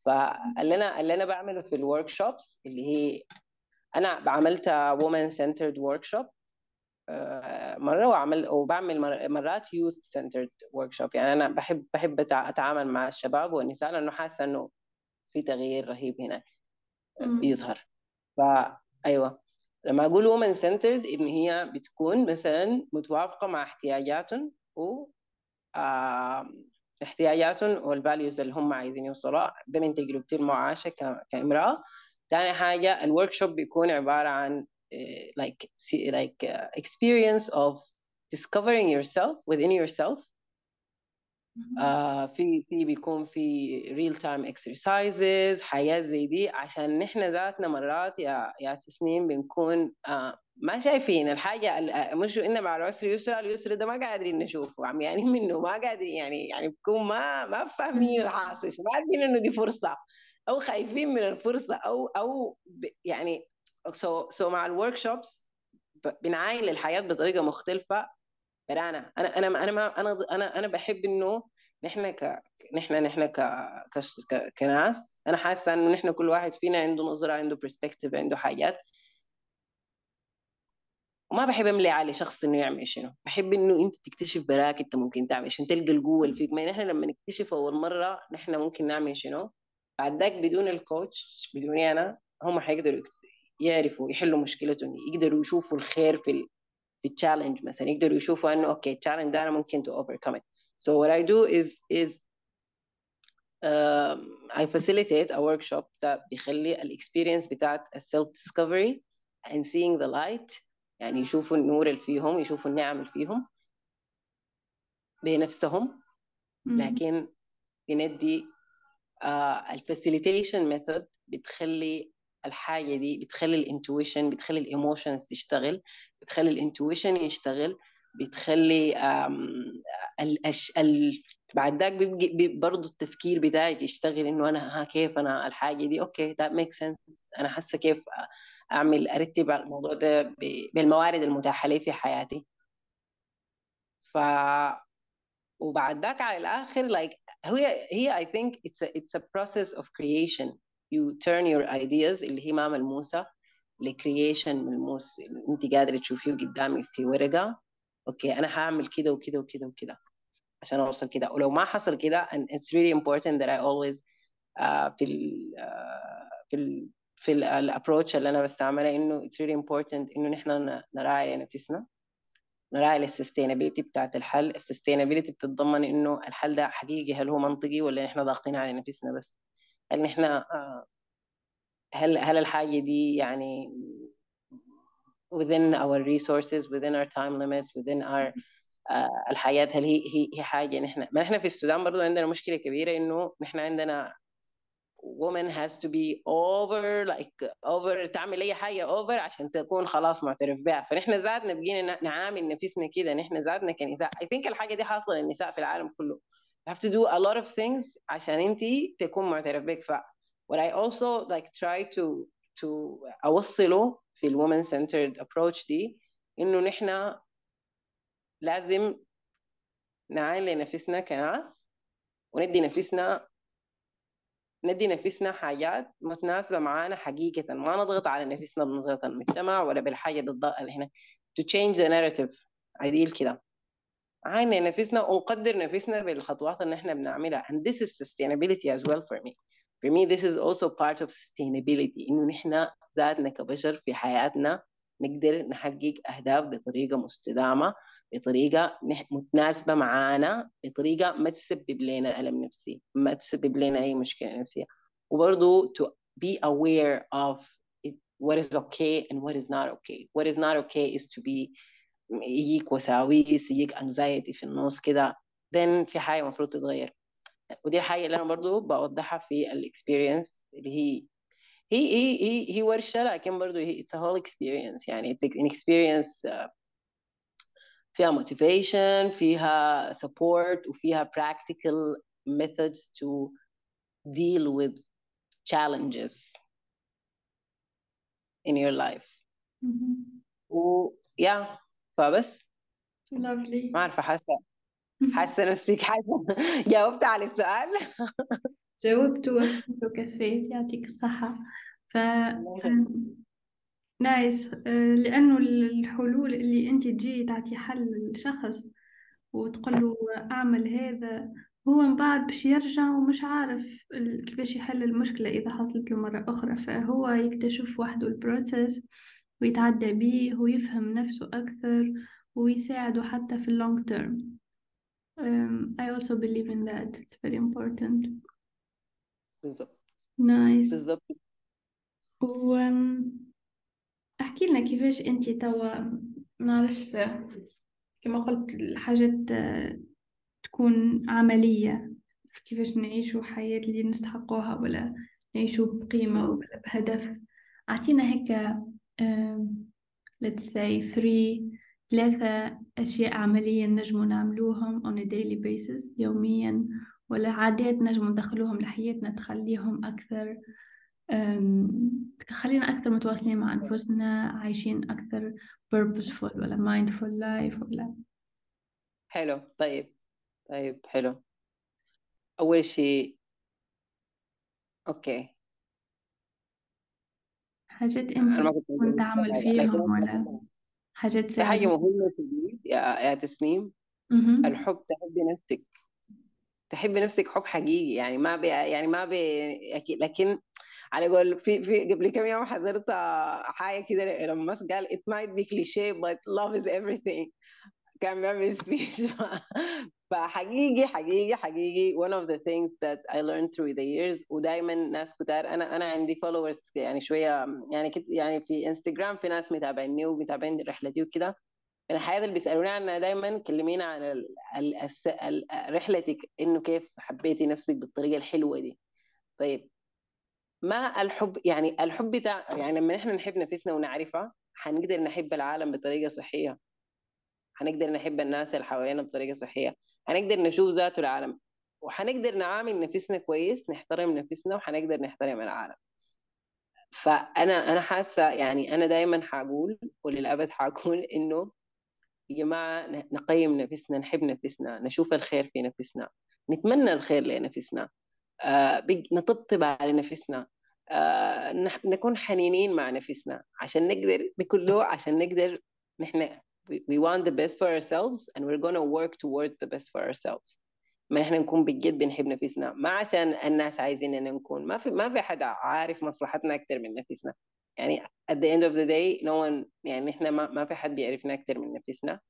فاللي أنا اللي أنا بعمله في ال workshops اللي هي أنا بعملت women centered workshop مرة وعمل وبعمل مرات youth centered workshop يعني أنا بحب بحب أتعامل مع الشباب والنساء لأنه حاسة إنه في تغيير رهيب هناك بيظهر. فايوه لما أقول women centered إن هي بتكون مثلا متوافقة مع احتياجاتهم و احتياجاتهم وال values اللي هم عايزين يوصلوها ده من تجربتي المعاشة كامرأة. ثاني حاجة ال workshop بيكون عبارة عن like like uh, experience of discovering yourself within yourself. آه في في بيكون في real time exercises حاجات زي دي عشان نحن ذاتنا مرات يا يا تسنيم بنكون آه ما شايفين الحاجة مش إن مع العسر يسرى اليسر ده ما قادرين نشوفه عم يعني <laughs> منه ما قادرين يعني يعني بكون ما ما فاهمين الحاصل ما عارفين إنه دي فرصة أو خايفين من الفرصة أو أو يعني so, so مع ال workshops بنعاين للحياه بطريقة مختلفة. أنا أنا أنا أنا ما أنا أنا أنا بحب إنه نحن ك نحن نحن ك... ك... ك... كناس أنا حاسة إنه نحن كل واحد فينا عنده نظرة عنده perspective عنده حاجات. وما بحب أملي على شخص إنه يعمل شنو. بحب إنه أنت تكتشف براك أنت ممكن تعمل عشان تلقى القوة اللي فيك. ما نحن لما نكتشف أول مرة نحن ممكن نعمل شنو. بعد ذاك بدون ال coach بدوني أنا هم حيقدروا يعرفوا يحلوا مشكلتهم يقدروا يشوفوا الخير في في ال challenge مثلا يقدروا يشوفوا إنه okay ال challenge ده أنا ممكن to overcome it. So what I do is is um, I facilitate a workshop that بيخلي ال experience بتاعت ال self discovery and seeing the light يعني يشوفوا النور اللي فيهم يشوفوا النعم اللي فيهم بنفسهم. لكن بندي uh, ال facilitation method بتخلي الحاجة دي بتخلي ال intuition بتخلي ال emotions تشتغل بتخلي ال intuition يشتغل بتخلي ال ال بعد ذاك بيبقى برضه التفكير بتاعك يشتغل إنه أنا ها كيف أنا الحاجة دي؟ okay that make sense أنا حاسة كيف أعمل أرتب على الموضوع ده بالموارد المتاحة لي في حياتي. ف وبعد ذاك على الآخر like هي هي I think it's a, it's a process of creation. You turn your ideas اللي هي ما ملموسة ل creation ملموس انت قادرة تشوفيه قدامك في ورقة. okay أنا هعمل كده وكده وكده وكده عشان أوصل كده. ولو ما حصل كده and it's really important that I always uh, في ال uh, في ال في ال approach اللي أنا بستعملها إنه it's really important إنه نحن نراعي نفسنا نراعي ال sustainability بتاعت الحل. ال sustainability بتتضمن إنه الحل ده حقيقي هل هو منطقي ولا نحن ضاغطين على نفسنا بس. هل نحن هل هل الحاجة دي يعني within our resources within our time limits within our آه، الحياة هل هي هي هي حاجة نحن ما نحن في السودان برضو عندنا مشكلة كبيرة إنه نحن عندنا woman has to be over like over تعمل أي حاجة over عشان تكون خلاص معترف بها فنحن ذاتنا بقينا نعامل نفسنا كده نحن ذاتنا كنساء. I think الحاجة دي حاصلة للنساء في العالم كله. You have to do a lot of things عشان انت تكون معترف بك ف what I also like try to to أوصله في الومن centered approach دي إنه نحن لازم نعاين لنفسنا كناس وندي نفسنا ندي نفسنا حاجات متناسبة معانا حقيقة. ما نضغط على نفسنا بنظرة المجتمع ولا بالحاجة ضد اللي هنا to change the narrative. عديل كده. عاين نفسنا ونقدر نفسنا بالخطوات اللي إحنا بنعملها. And this is sustainability as well for me. For me this is also part of sustainability. إنه نحن ذاتنا كبشر في حياتنا نقدر نحقق أهداف بطريقة مستدامة بطريقة متناسبة معانا بطريقة ما تسبب لنا ألم نفسي ما تسبب لنا أي مشكلة نفسية. وبرضه to be aware of what is okay and what is not okay. What is not okay is to be يجيك وساويس يجيك anxiety في النص كده then في حاجة المفروض تتغير. ودي الحاجة اللي أنا برضو بوضحها في الاكسبيرينس اللي هي هي هي هي, هي ورشة لكن برضو هي it's a whole experience. يعني it's an experience uh, فيها motivation فيها support وفيها practical methods to deal with challenges in your life. mm-hmm. و yeah. فبس. Lovely. ما عارفة حاسة <laughs> حاسة نفسك حاسة. <laughs> جاوبت على السؤال. <laughs> جاوبت وكفيت يعطيك الصحة. ف nice آه، لأنه الحلول اللي أنت تجي تعطي حل لشخص وتقول له أعمل هذا هو من بعد باش يرجع ومش عارف كيفاش يحل المشكلة إذا حصلت له مرة أخرى. فهو يكتشف وحده ال process ويتعدى بيه ويفهم نفسه أكثر ويساعده حتى في ال long term um, I also believe in that. It's very important. بالضبط nice. بالضبط و أحكي لنا كيفاش أنت توا معلش كما قلت الحاجات تكون عملية. كيفاش نعيشوا حياة اللي نستحقوها ولا نعيشوا بقيمة ولا بهدف. أعطينا هيك let's say three ثلاثة أشياء عملية نجموا نعملوهم on a daily basis يوميا ولا عادات نجموا ندخلوهم لحياتنا تخليهم أكثر خلينا أكثر متواصلين مع أنفسنا عايشين أكثر purposeful ولا mindful life ولا. حلو. طيب. طيب حلو. أول شيء أوكي. حاجات أنت كنت تعمل فيهم ولا حاجات في حاجة مهمة في يا يا تسنيم. الحب تحبي نفسك. تحبي نفسك حب حقيقي يعني ما بي يعني ما بي أكيد لكن على قول في في قبل كم يوم حضرت حاجة كده لما قال it might be cliche but love is everything. كان بيعمل سبيش <laughs> فحقيقي حقيقي حقيقي one of the things that I learned through the years. ودائما ناس كتار أنا أنا عندي followers يعني شوية يعني كت يعني في انستغرام في ناس متابعيني ومتابعين رحلتي وكده. الحياة اللي بيسألوني عنها دائما كلمينا عن ال ال رحلتك إنه كيف حبيتي نفسك بالطريقة الحلوة دي. طيب ما الحب يعني الحب بتاع يعني لما إحنا نحب نفسنا ونعرفها حنقدر نحب العالم بطريقة صحيه حنقدر نحب الناس اللي حوالينا بطريقة صحية. حنقدر نشوف ذاته العالم وحنقدر نعامل نفسنا كويس نحترم نفسنا وحنقدر نحترم العالم. فأنا أنا حاسة يعني أنا دائما حقول وللأبد حقول <laughs> إنه يا جماعة نقيم نفسنا نحب نفسنا نشوف الخير في نفسنا نتمنى الخير لنفسنا آه، نطبطب على نفسنا آه، نكون حنينين مع نفسنا عشان نقدر بكله عشان نقدر نحن we want the best for ourselves and we're gonna work towards the best for ourselves. ما إحنا نكون بجد بنحب نفسنا. ما عشان الناس عايزين إن نكون. ما في ما في حدا عارف مصلحتنا أكثر من نفسنا. يعني at the end of the day no one يعني إحنا ما, ما في حد بيعرفنا أكثر من نفسنا.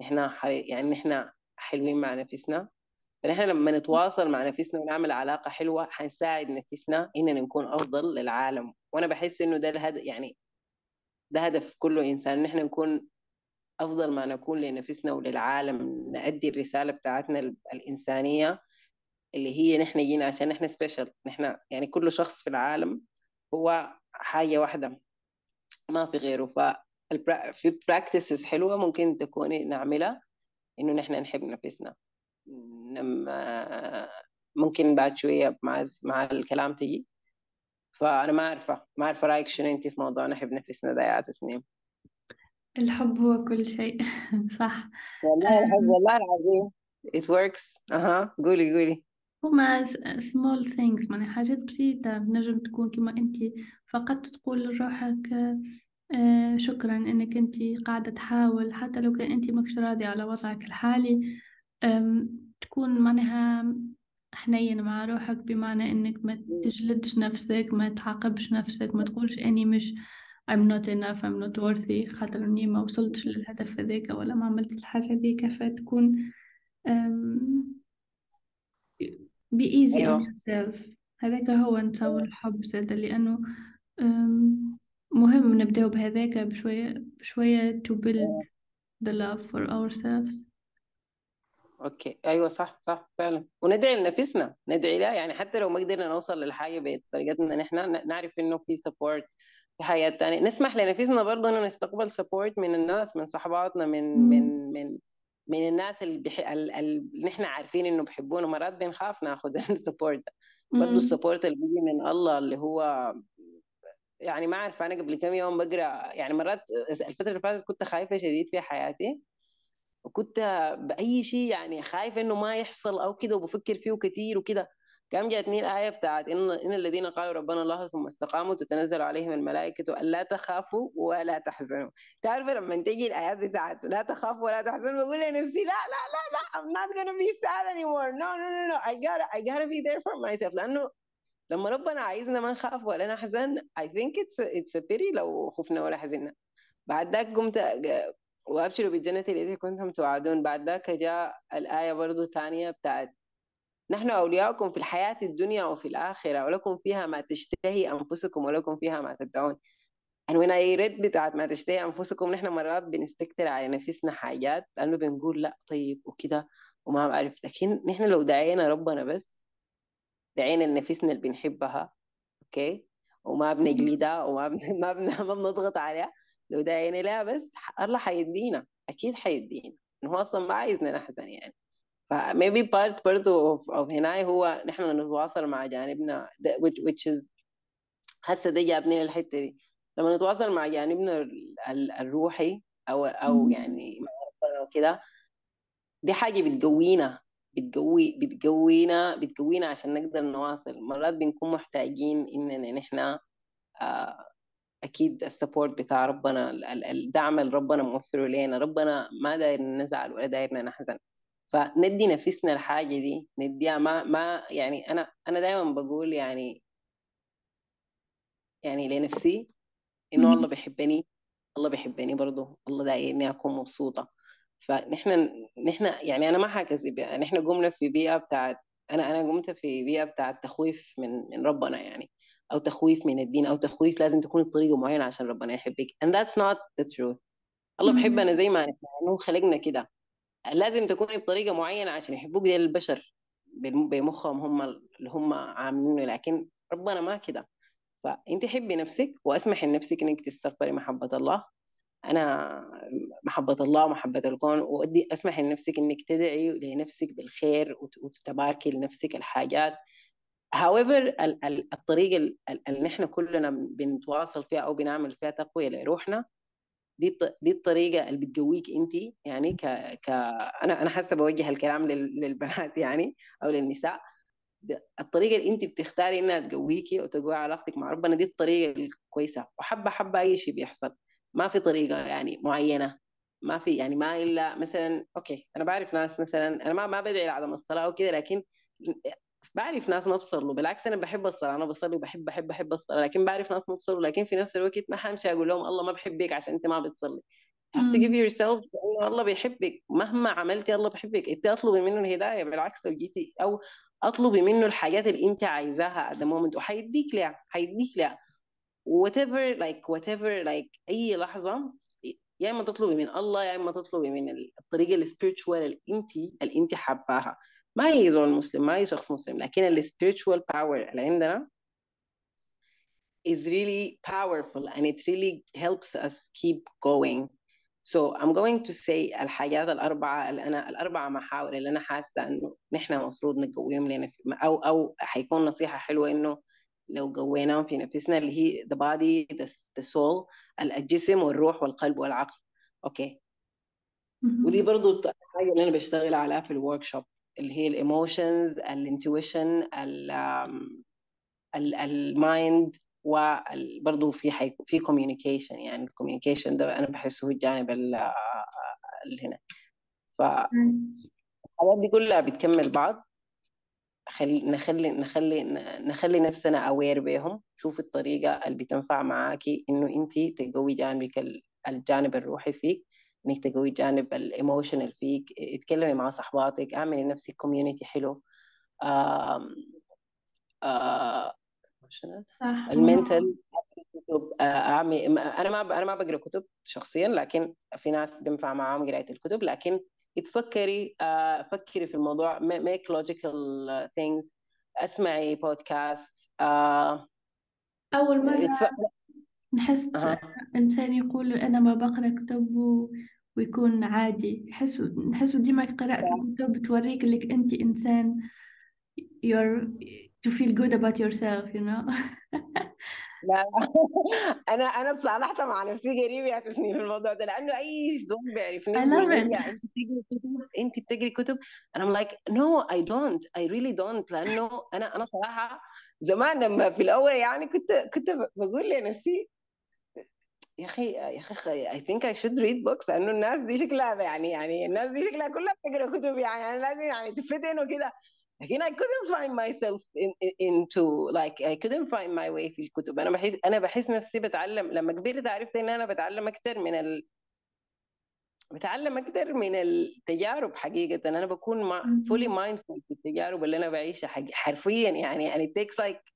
إحنا يعني إحنا حلوين مع نفسنا. فنحن لما نتواصل مع نفسنا ونعمل علاقة حلوة حنساعد نفسنا إننا نكون أفضل للعالم. وأنا بحس إنه ده الهدف يعني ده هدف كل إنسان نحن نكون أفضل ما نكون لنفسنا وللعالم نأدي الرسالة بتاعتنا الإنسانية اللي هي نحن جينا عشان نحن سبيشال نحن يعني كل شخص في العالم هو حاجة واحدة ما في غيره. ف في براكتسز حلوة ممكن تكوني نعملها إنه نحن نحب نفسنا. ممكن بعد شوية مع مع الكلام تجي. فأنا ما عارفه ما عارفه رأيك شنو أنت في موضوع نحب نفسنا ده يا تسنيم الحب هو كل شيء. <laughs> صح. والله الحب والله العظيم. It works. أها. قولي قولي. هما small things يعني حاجات بسيطة. نجم تكون كما أنت فقط تقول لروحك آه، شكرا إنك أنت قاعدة تحاول. حتى لو كان أنت مكش راضي على وضعك الحالي تكون معناها حنين مع روحك. بمعنى إنك ما تجلدش نفسك ما تعاقبش نفسك ما تقولش أني مش I'm not enough I'm not worthy. خاطر إني ما وصلتش للهدف هذاك ولا ما عملت الحاجة هذيك. فتكون be easy on أيوه. yourself. هذاك هو نتصور الحب زاد لأنه مهم نبدأ بهذاك بشوية بشوية to build the love for ourselves. okay. أيوه صح صح فعلا. وندعي لنفسنا. ندعي لها يعني حتى لو ما قدرنا نوصل للحاجة بطريقتنا نحن نعرف إنه في support في حياه تانية نسمح لنفسنا برضه إنه نستقبل support من الناس من صحباتنا من من من من الناس اللي, بح... اللي نحن عارفين إنه بيحبونا. مرات بنخاف ناخذ ال support <laughs> برضه ال support اللي بيجي من الله اللي هو يعني ما اعرف أنا قبل كم يوم بقرأ يعني مرات الفترة اللي فاتت كنت خايفة شديد في حياتي. وكنت بأي شيء يعني خايفة إنه ما يحصل أو كده وبفكر فيه كثير وكده. كان جاتني الآية بتاعت إن, إن الذين قالوا ربنا الله ثم استقاموا تتنزل عليهم الملائكة ألا تخافوا ولا تحزنوا. تعرف لما تيجي الآيات بتاعت لا تخافوا ولا تحزنوا بقول لنفسي لا لا لا لا I'm not gonna be sad anymore. No no no no. I gotta I gotta be there for myself. لأنه لما ربنا عايزنا ما نخاف ولا نحزن I think it's a, it's a pity لو خفنا ولا حزنا. بعد ذاك قمت وأبشروا بالجنة التي كنتم توعدون. بعد ذاك جاء الآية برضو ثانية بتاعت نحن أولياؤكم في الحياة الدنيا وفي الآخرة ولكم فيها ما تشتهي أنفسكم ولكم فيها ما تدعون. And when I read بتاعت ما تشتهي أنفسكم نحن مرات بنستكتر على نفسنا حاجات لأنه بنقول لأ طيب وكده وما بعرف. لكن نحن لو دعينا ربنا بس دعينا لنفسنا اللي بنحبها okay؟ وما بنجلدها وما بن... <laughs> ما, بن... ما بنضغط عليها لو دعينا لها بس الله حيدينا أكيد حيدينا. هو أصلا ما عايزنا نحزن يعني. ف maybe part برضه of هناي هو نحن نتواصل مع جانبنا which, which is هسه ده جابني للحتة دي. لما نتواصل مع جانبنا الروحي أو أو يعني مع ربنا وكده دي حاجة بتقوينا بتقوي بتقوينا بتقوينا عشان نقدر نواصل. مرات بنكون محتاجين إننا نحن آه أكيد السبورت بتاع ربنا الدعم اللي ربنا موفره لنا ربنا ما داير نزعل ولا دايرنا نحزن. فندي نفسنا الحاجة دي نديها ما ما يعني أنا أنا دايما بقول يعني يعني لنفسي إنه الله بيحبني الله بيحبني برضه الله دايرني أكون مبسوطة. فنحن نحن يعني أنا ما حكذب يعني نحن قمنا في بيئة بتاعت أنا أنا قمت في بيئة بتاعت تخويف من من ربنا يعني أو تخويف من الدين أو تخويف لازم تكون بطريقة معينة عشان ربنا يحبك. And that's not the truth. الله بحبنا زي ما نحن خلقنا كده. لازم تكوني بطريقة معينة عشان يحبوك دي البشر. بمخهم هم اللي هم عاملينه لكن ربنا ما كده. فأنت حبي نفسك وأسمحي لنفسك إنك تستقبلي محبة الله. أنا محبة الله ومحبة الكون وأدي أسمحي لنفسك إنك تدعي لنفسك بالخير وتتباركي لنفسك الحاجات. However الطريقة اللي نحن كلنا بنتواصل فيها أو بنعمل فيها تقوية لروحنا دي دي الطريقة اللي بتقويك انت يعني ك ك أنا أنا حاسة بوجه الكلام للبنات يعني أو للنساء. الطريقة اللي انت بتختاري انها تقويكي وتقوي علاقتك مع ربنا دي الطريقة الكويسة. وحبه حبه أي شيء بيحصل. ما في طريقة يعني معينة. ما في يعني ما إلا مثلا أوكي أنا بعرف ناس مثلا أنا ما ما بدعي لعدم الصلاة كده لكن بعرف ناس ما بصلوا بالعكس أنا بحب الصلاة أنا بصلي وبحب بحب بحب الصلاة لكن بعرف ناس ما بصلوا لكن في نفس الوقت ما حمشي أقول لهم الله ما بحبك عشان أنت ما بتصلي. Have to give yourself انه الله بيحبك مهما عملتي الله بيحبك. أنت اطلبي منه الهداية بالعكس لو جيتي أو اطلبي منه الحاجات اللي أنت عايزاها at the moment وحيديك لها حيديك لها whatever like whatever like أي لحظة يا إما تطلبي من الله يا إما تطلبي من الطريقة ال spiritual اللي انت اللي أنت حباها. ما هي زول مسلم ما هي شخص مسلم لكن ال spiritual power اللي عندنا is really powerful and it really helps us keep going. So I'm going to say الحاجات الأربعة اللي أنا الأربعة محاور اللي أنا حاسة إنه نحن المفروض نقويهم لنا أو أو حيكون نصيحة حلوة إنه لو قويناهم في نفسنا اللي هي the body the, the soul الجسم والروح والقلب والعقل. okay ودي برضو الحاجة اللي أنا بشتغل عليها في ال workshop اللي هي ال emotions ال intuition ال mind وبرضه في حيكون في communication يعني ال communication ده أنا بحسه الجانب اللي هنا. ف الحاجات دي كلها بتكمل بعض. خلي نخلي نخلي نخلي نفسنا aware بيهم. شوف الطريقة اللي بتنفع معاكي إنه انت تقوي جانبك الجانب الروحي فيك. إنك تقوي الجانب ال emotional فيك اتكلمي مع صحباتك اعملي لنفسك community حلو آم ال mental كتب اعمل أنا ما أنا ما بقرأ كتب شخصيا لكن في ناس بينفع معاهم قرايه الكتب لكن تفكري فكري في الموضوع make logical things اسمعي بودكاست أول مرة نحس أه. إنسان يقول أنا ما بقرأ كتب. ويكون عادي. نحس نحس ديما قراءة الكتب توريك إنك انت إنسان. You're to feel good about yourself you know. لا. <laughs> أنا أنا تصالحت مع نفسي يا تسنيم في الموضوع ده لأنه أي زول بيعرفني انت بتقري كتب انت بتقري كتب. أنا I'm like no I don't I really don't لأنه أنا أنا صراحة زمان لما في الأول يعني كنت كنت بقول لنفسي يا أخي يا أخي I think I should read books لأنه الناس دي شكلها يعني يعني الناس دي شكلها كلها بتقرا كتب يعني أنا لازم يعني تفتن وكده. لكن I couldn't find myself in, into like I couldn't find my way في الكتب. أنا بحس أنا بحس نفسي بتعلم لما كبرت عرفت إن أنا بتعلم أكثر من ال بتعلم أكثر من التجارب حقيقة. أنا بكون مع fully mindful في التجارب اللي أنا بعيشها حرفيا يعني and it takes like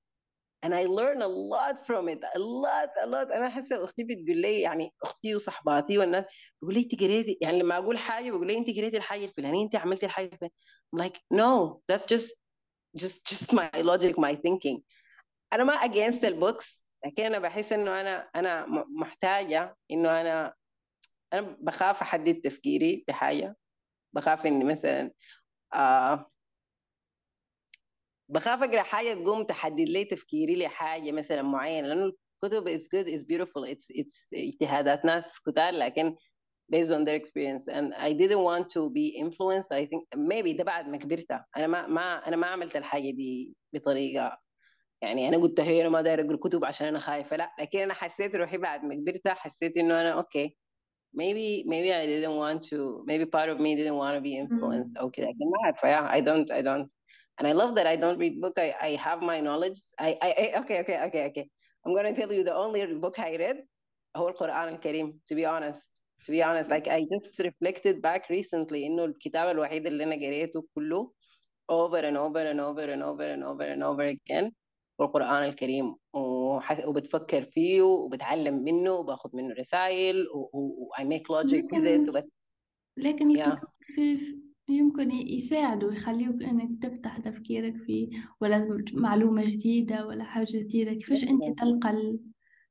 and I learn a lot from it a lot a lot. أنا حاسة أختي بتقول لي يعني أختي وصحباتي والناس بيقول لي أنت قريتي يعني لما أقول حاجة بيقول لي أنت قريتي الحاجة الفلانية أنت عملتي الحاجة الفلانية. I'm like no that's just just just my logic my thinking. أنا ما against the books لكن أنا بحس إنه أنا أنا محتاجة إنه أنا أنا بخاف أحدد تفكيري بحاجة. بخاف إني مثلا آه بخاف أقرأ حاجة تقوم تحدد لي تفكيري لحاجه مثلا معينة لأنه الكتب is good is beautiful it's it's اجتهادات ناس كتار لكن based on their experience. And I didn't want to be influenced I think maybe ده بعد ما كبرت. أنا ما ما أنا ما عملت الحاجة دي بطريقة يعني أنا قلت هي أنا ما داير أقرأ كتب عشان أنا خايفة لا. لكن أنا حسيت روحي بعد ما كبرت حسيت إنه أنا أوكي okay. maybe maybe I didn't want to maybe part of me didn't want to be influenced أو كده. لكن ما عارفة yeah I don't I don't and I love that I don't read book. I, I have my knowledge. I, I, okay, okay, okay, okay. I'm going to tell you the only book I read, whole Quran al-Karim, to be honest. To be honest, like I just reflected back recently إنه الكتاب الوحيد اللي أنا قريته كله over and over and over and over and over and over again هو القرآن الكريم وبتفكر فيه وبتعلم منه وباخذ منه رسائل و I make logic with it لكن yeah. في يمكن يساعدوا يخليوك إنك تفتح تفكيرك فيه ولا معلومة جديدة ولا حاجة جديدة. كيفاش أنت تلقى ال...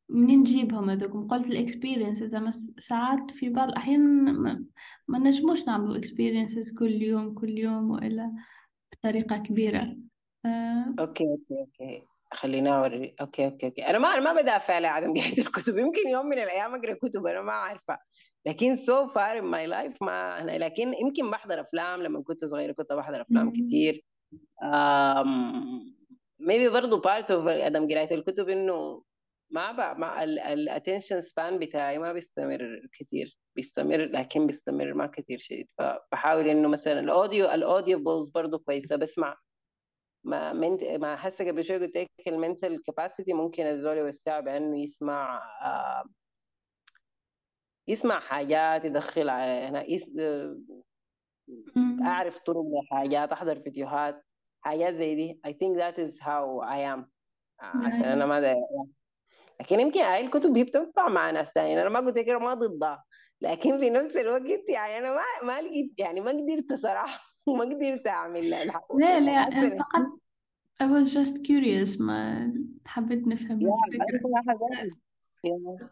منين تجيبهم هذوك قلت الاكسبيرينسز اما ساعات في بعض الأحيان ما, ما نجموش نعملوا experiences كل يوم كل يوم وإلا بطريقة كبيرة. آه. okay okay okay. خلينا أوري. okay okay okay. أنا ما أنا ما بدافع على عدم قراءة الكتب. يمكن يوم من الأيام أقرأ كتب أنا ما عارفة. لكن so far in my life ما أنا لكن يمكن بحضر أفلام لما كنت صغيرة كنت بحضر أفلام كثير maybe برضه part of عدم قرايه الكتب إنه ما بقى مع ال attention span بتاعي ما بيستمر كثير بيستمر لكن بيستمر ما كثير شديد. فبحاول إنه مثلا ال audio ال audio books برضه كويسه بسمع ما منت ما حاسه قبل شوي قلت لك المنتل كاباسيتي ممكن الزول يوسعها بأنه يسمع آه يسمع حاجات يدخل على يس... أعرف طرق لحاجات أحضر فيديوهات حاجات زي دي. I think that is how I am. عشان أنا ما ده لكن يمكن هاي الكتب هي بتنفع مع ناس ثانيين أنا ما قلت لك ما ضدها. لكن في نفس الوقت يعني أنا ما ما لقيت يعني ما قدرت صراحة. <laughs> وما قدرت أعمل لا لا فقط I was just curious. ما حبيت نفهم الفكرة.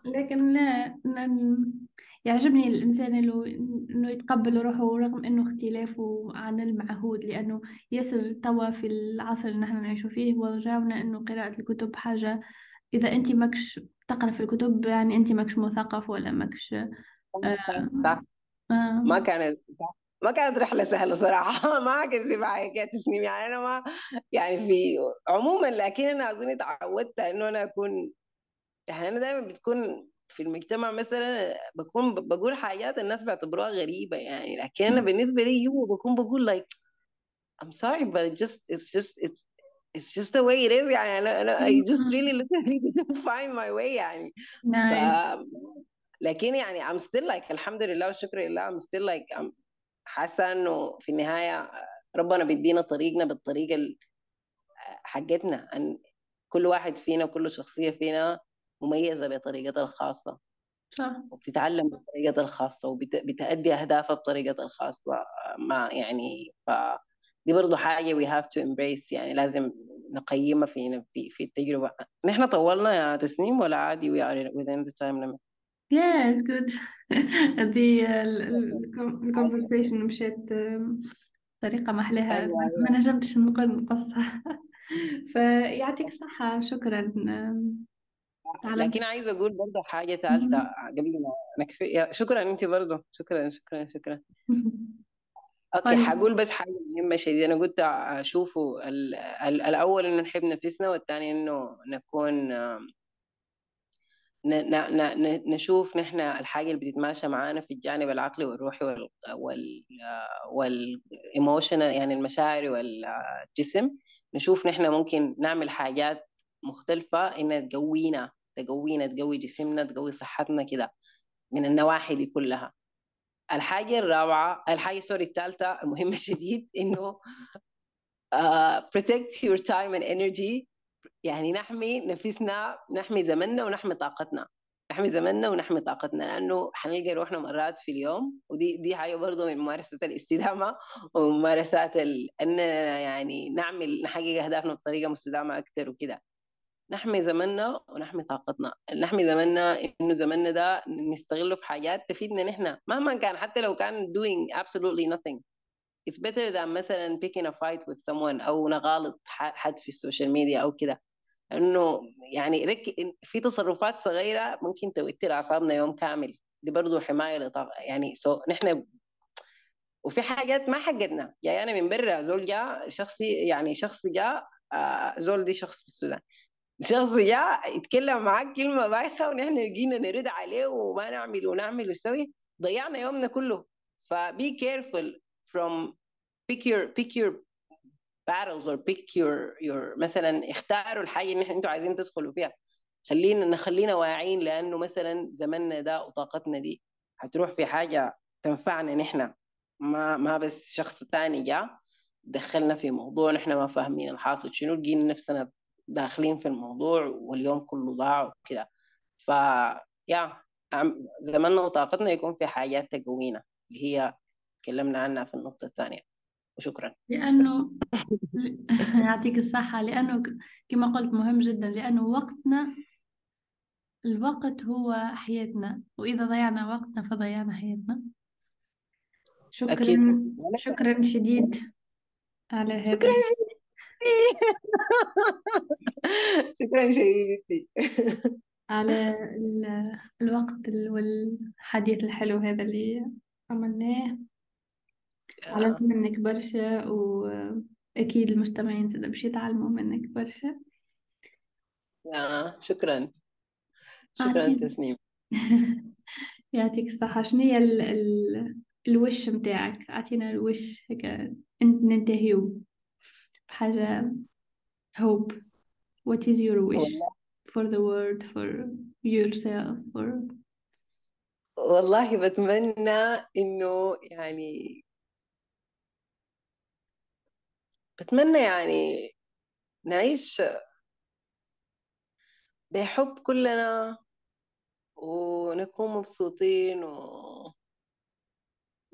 لكن لا يعجبني الإنسان إنه يتقبل روحه رغم إنه اختلافه عن المعهود لأنه ياسر توا في العصر اللي نحن نعيش فيه ورجعنا إنه قراءة الكتب حاجة إذا أنت ماكش تقرأ في الكتب يعني أنت ماكش مثقف ولا ماكش آه صح. آه. ما كانت ما كانت رحلة سهلة صراحة. <laughs> ما أكذب عليك يا تسنيم يعني أنا ما يعني في عموما لكن أنا أظن تعودت إنه أنا أكون يعني أنا دائما بتكون في المجتمع مثلا بكون بقول حاجات الناس بيعتبروها غريبة يعني لكن أنا بالنسبة لي يوم بكون بقول like I'm sorry but it just it's just it's it's just the way it is يعني أنا أنا I just really <laughs> literally didn't find my way يعني. nice. ف... لكن يعني I'm still like الحمد لله والشكر لله I'm still like I'm حاسة إنه في النهاية ربنا بيدينا طريقنا بالطريقة حقتنا. أن كل واحد فينا وكل شخصية فينا مميزة بطريقتها الخاصة. صح. وبتتعلم بطريقتها الخاصة وبتأدي أهدافها بطريقتها الخاصة. ما يعني ف دي برضه حاجة we have to embrace يعني لازم نقيمها في في في التجربة. نحن طولنا يا تسنيم ولا عادي we are within the time limit Yeah, it's good. <laughs> the conversation مشيت بطريقة ما أحلاها ما نجمتش نقول نقصها. <laughs> فيعطيك الصحة. شكرا. لكن عايزة أقول برضه حاجة ثالثة قبل ما نكفي. شكرا أنت برضه شكرا شكرا شكرا. okay طيب. حقول بس حاجة مهمة شديده أنا قلت أشوفه الأول إنه نحب نفسنا والثاني إنه نكون نشوف نحن الحاجة اللي بتتماشى معانا في الجانب العقلي والروحي وال وال وال emotional يعني المشاعر والجسم. نشوف نحن ممكن نعمل حاجات مختلفة إنها تقوينا تقوينا تقوي جسمنا تقوي صحتنا كده من النواحي دي كلها. الحاجة الرابعة الحاجة سوري الثالثة المهمة <laughs> شديد إنه uh, protect your time and energy. يعني نحمي نفسنا نحمي زمننا ونحمي طاقتنا. نحمي زمننا ونحمي طاقتنا لأنه حنلقى روحنا مرات في اليوم ودي دي حاجة برضه من ممارسة الاستدامة <laughs> وممارسات ال... إننا يعني نعمل نحقق أهدافنا بطريقة مستدامة أكثر وكده. نحمي زمننا ونحمي طاقتنا. نحمي زمننا إنه زمننا ده نستغله في حاجات تفيدنا نحن. مهما كان حتى لو كان doing absolutely nothing. It's better than مثلا picking a fight with someone أو نغالط حد في ال social media أو كده. انه يعني رك... في تصرفات صغيرة ممكن توتر أعصابنا يوم كامل. دي برضه حماية لطاقه يعني so نحن وفي حاجات ما حقتنا جاي أنا من برا زول جاء شخصي يعني شخص جاء آه زول دي شخص في السودان. شخص جاء يتكلم معاك كلمة بايخة ونحن جينا نرد عليه وما نعمل ونعمل ونسوي ضيعنا يومنا كله. فبي كيرفول from pick your pick your battles or pick your your مثلا اختاروا الحاجة اللي أنتوا عايزين تدخلوا فيها. خلينا نخلينا واعيين لأنه مثلا زمننا ده وطاقتنا دي هتروح في حاجة تنفعنا نحن. ما ما بس شخص ثاني جاء دخلنا في موضوع نحن ما فاهمين الحاصل. شنو لقينا نفسنا داخلين في الموضوع واليوم كله ضاع وكده. ف يا زمننا وطاقتنا يكون في حاجات تقوينا اللي هي تكلمنا عنها في النقطة الثانية. وشكرا. لأنه <laughs> يعطيك الصحة. لأنه كما قلت مهم جدا. لأنه وقتنا الوقت هو حياتنا. وإذا ضيعنا وقتنا فضيعنا حياتنا. شكرا. أكيد. شكرا شديد على هذا. شكرا. <laughs> شكرا شديد على الوقت والحديث الحلو هذا اللي عملناه تعلمت منك برشا وأكيد المستمعين تقدر باش يتعلموا منك برشا. آه شكرا. شكرا تسنيم. <laughs> يعطيك الصحة. شنو هي ال... ال... الوش متاعك؟ أعطينا الوش هيك انت ننتهيو. بحاجة hope. What is your wish for the world for yourself for والله بتمنى إنه يعني بتمنى يعني نعيش بحب كلنا ونكون مبسوطين و...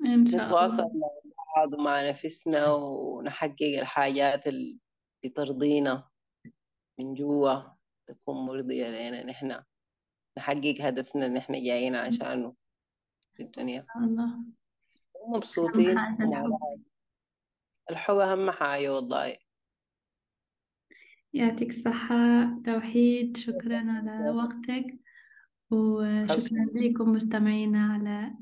إن شاء الله. بعض ومع نفسنا ونحقق الحاجات اللي ترضينا من جوا تكون مرضية لنا. نحن نحقق هدفنا اللي إحنا جايين عشانه في الدنيا. ومع الحب. أهم حاجة والله. يعطيك الصحة توحيد. شكرا على وقتك. وشكرا لكم مستمعينا على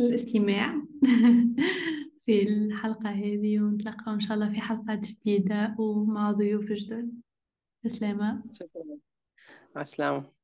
الاستماع. <laughs> في الحلقة هذه ونتلقى إن شاء الله في حلقات جديدة ومع ضيوف جدد. بسلامة شكرا. مع السلامة.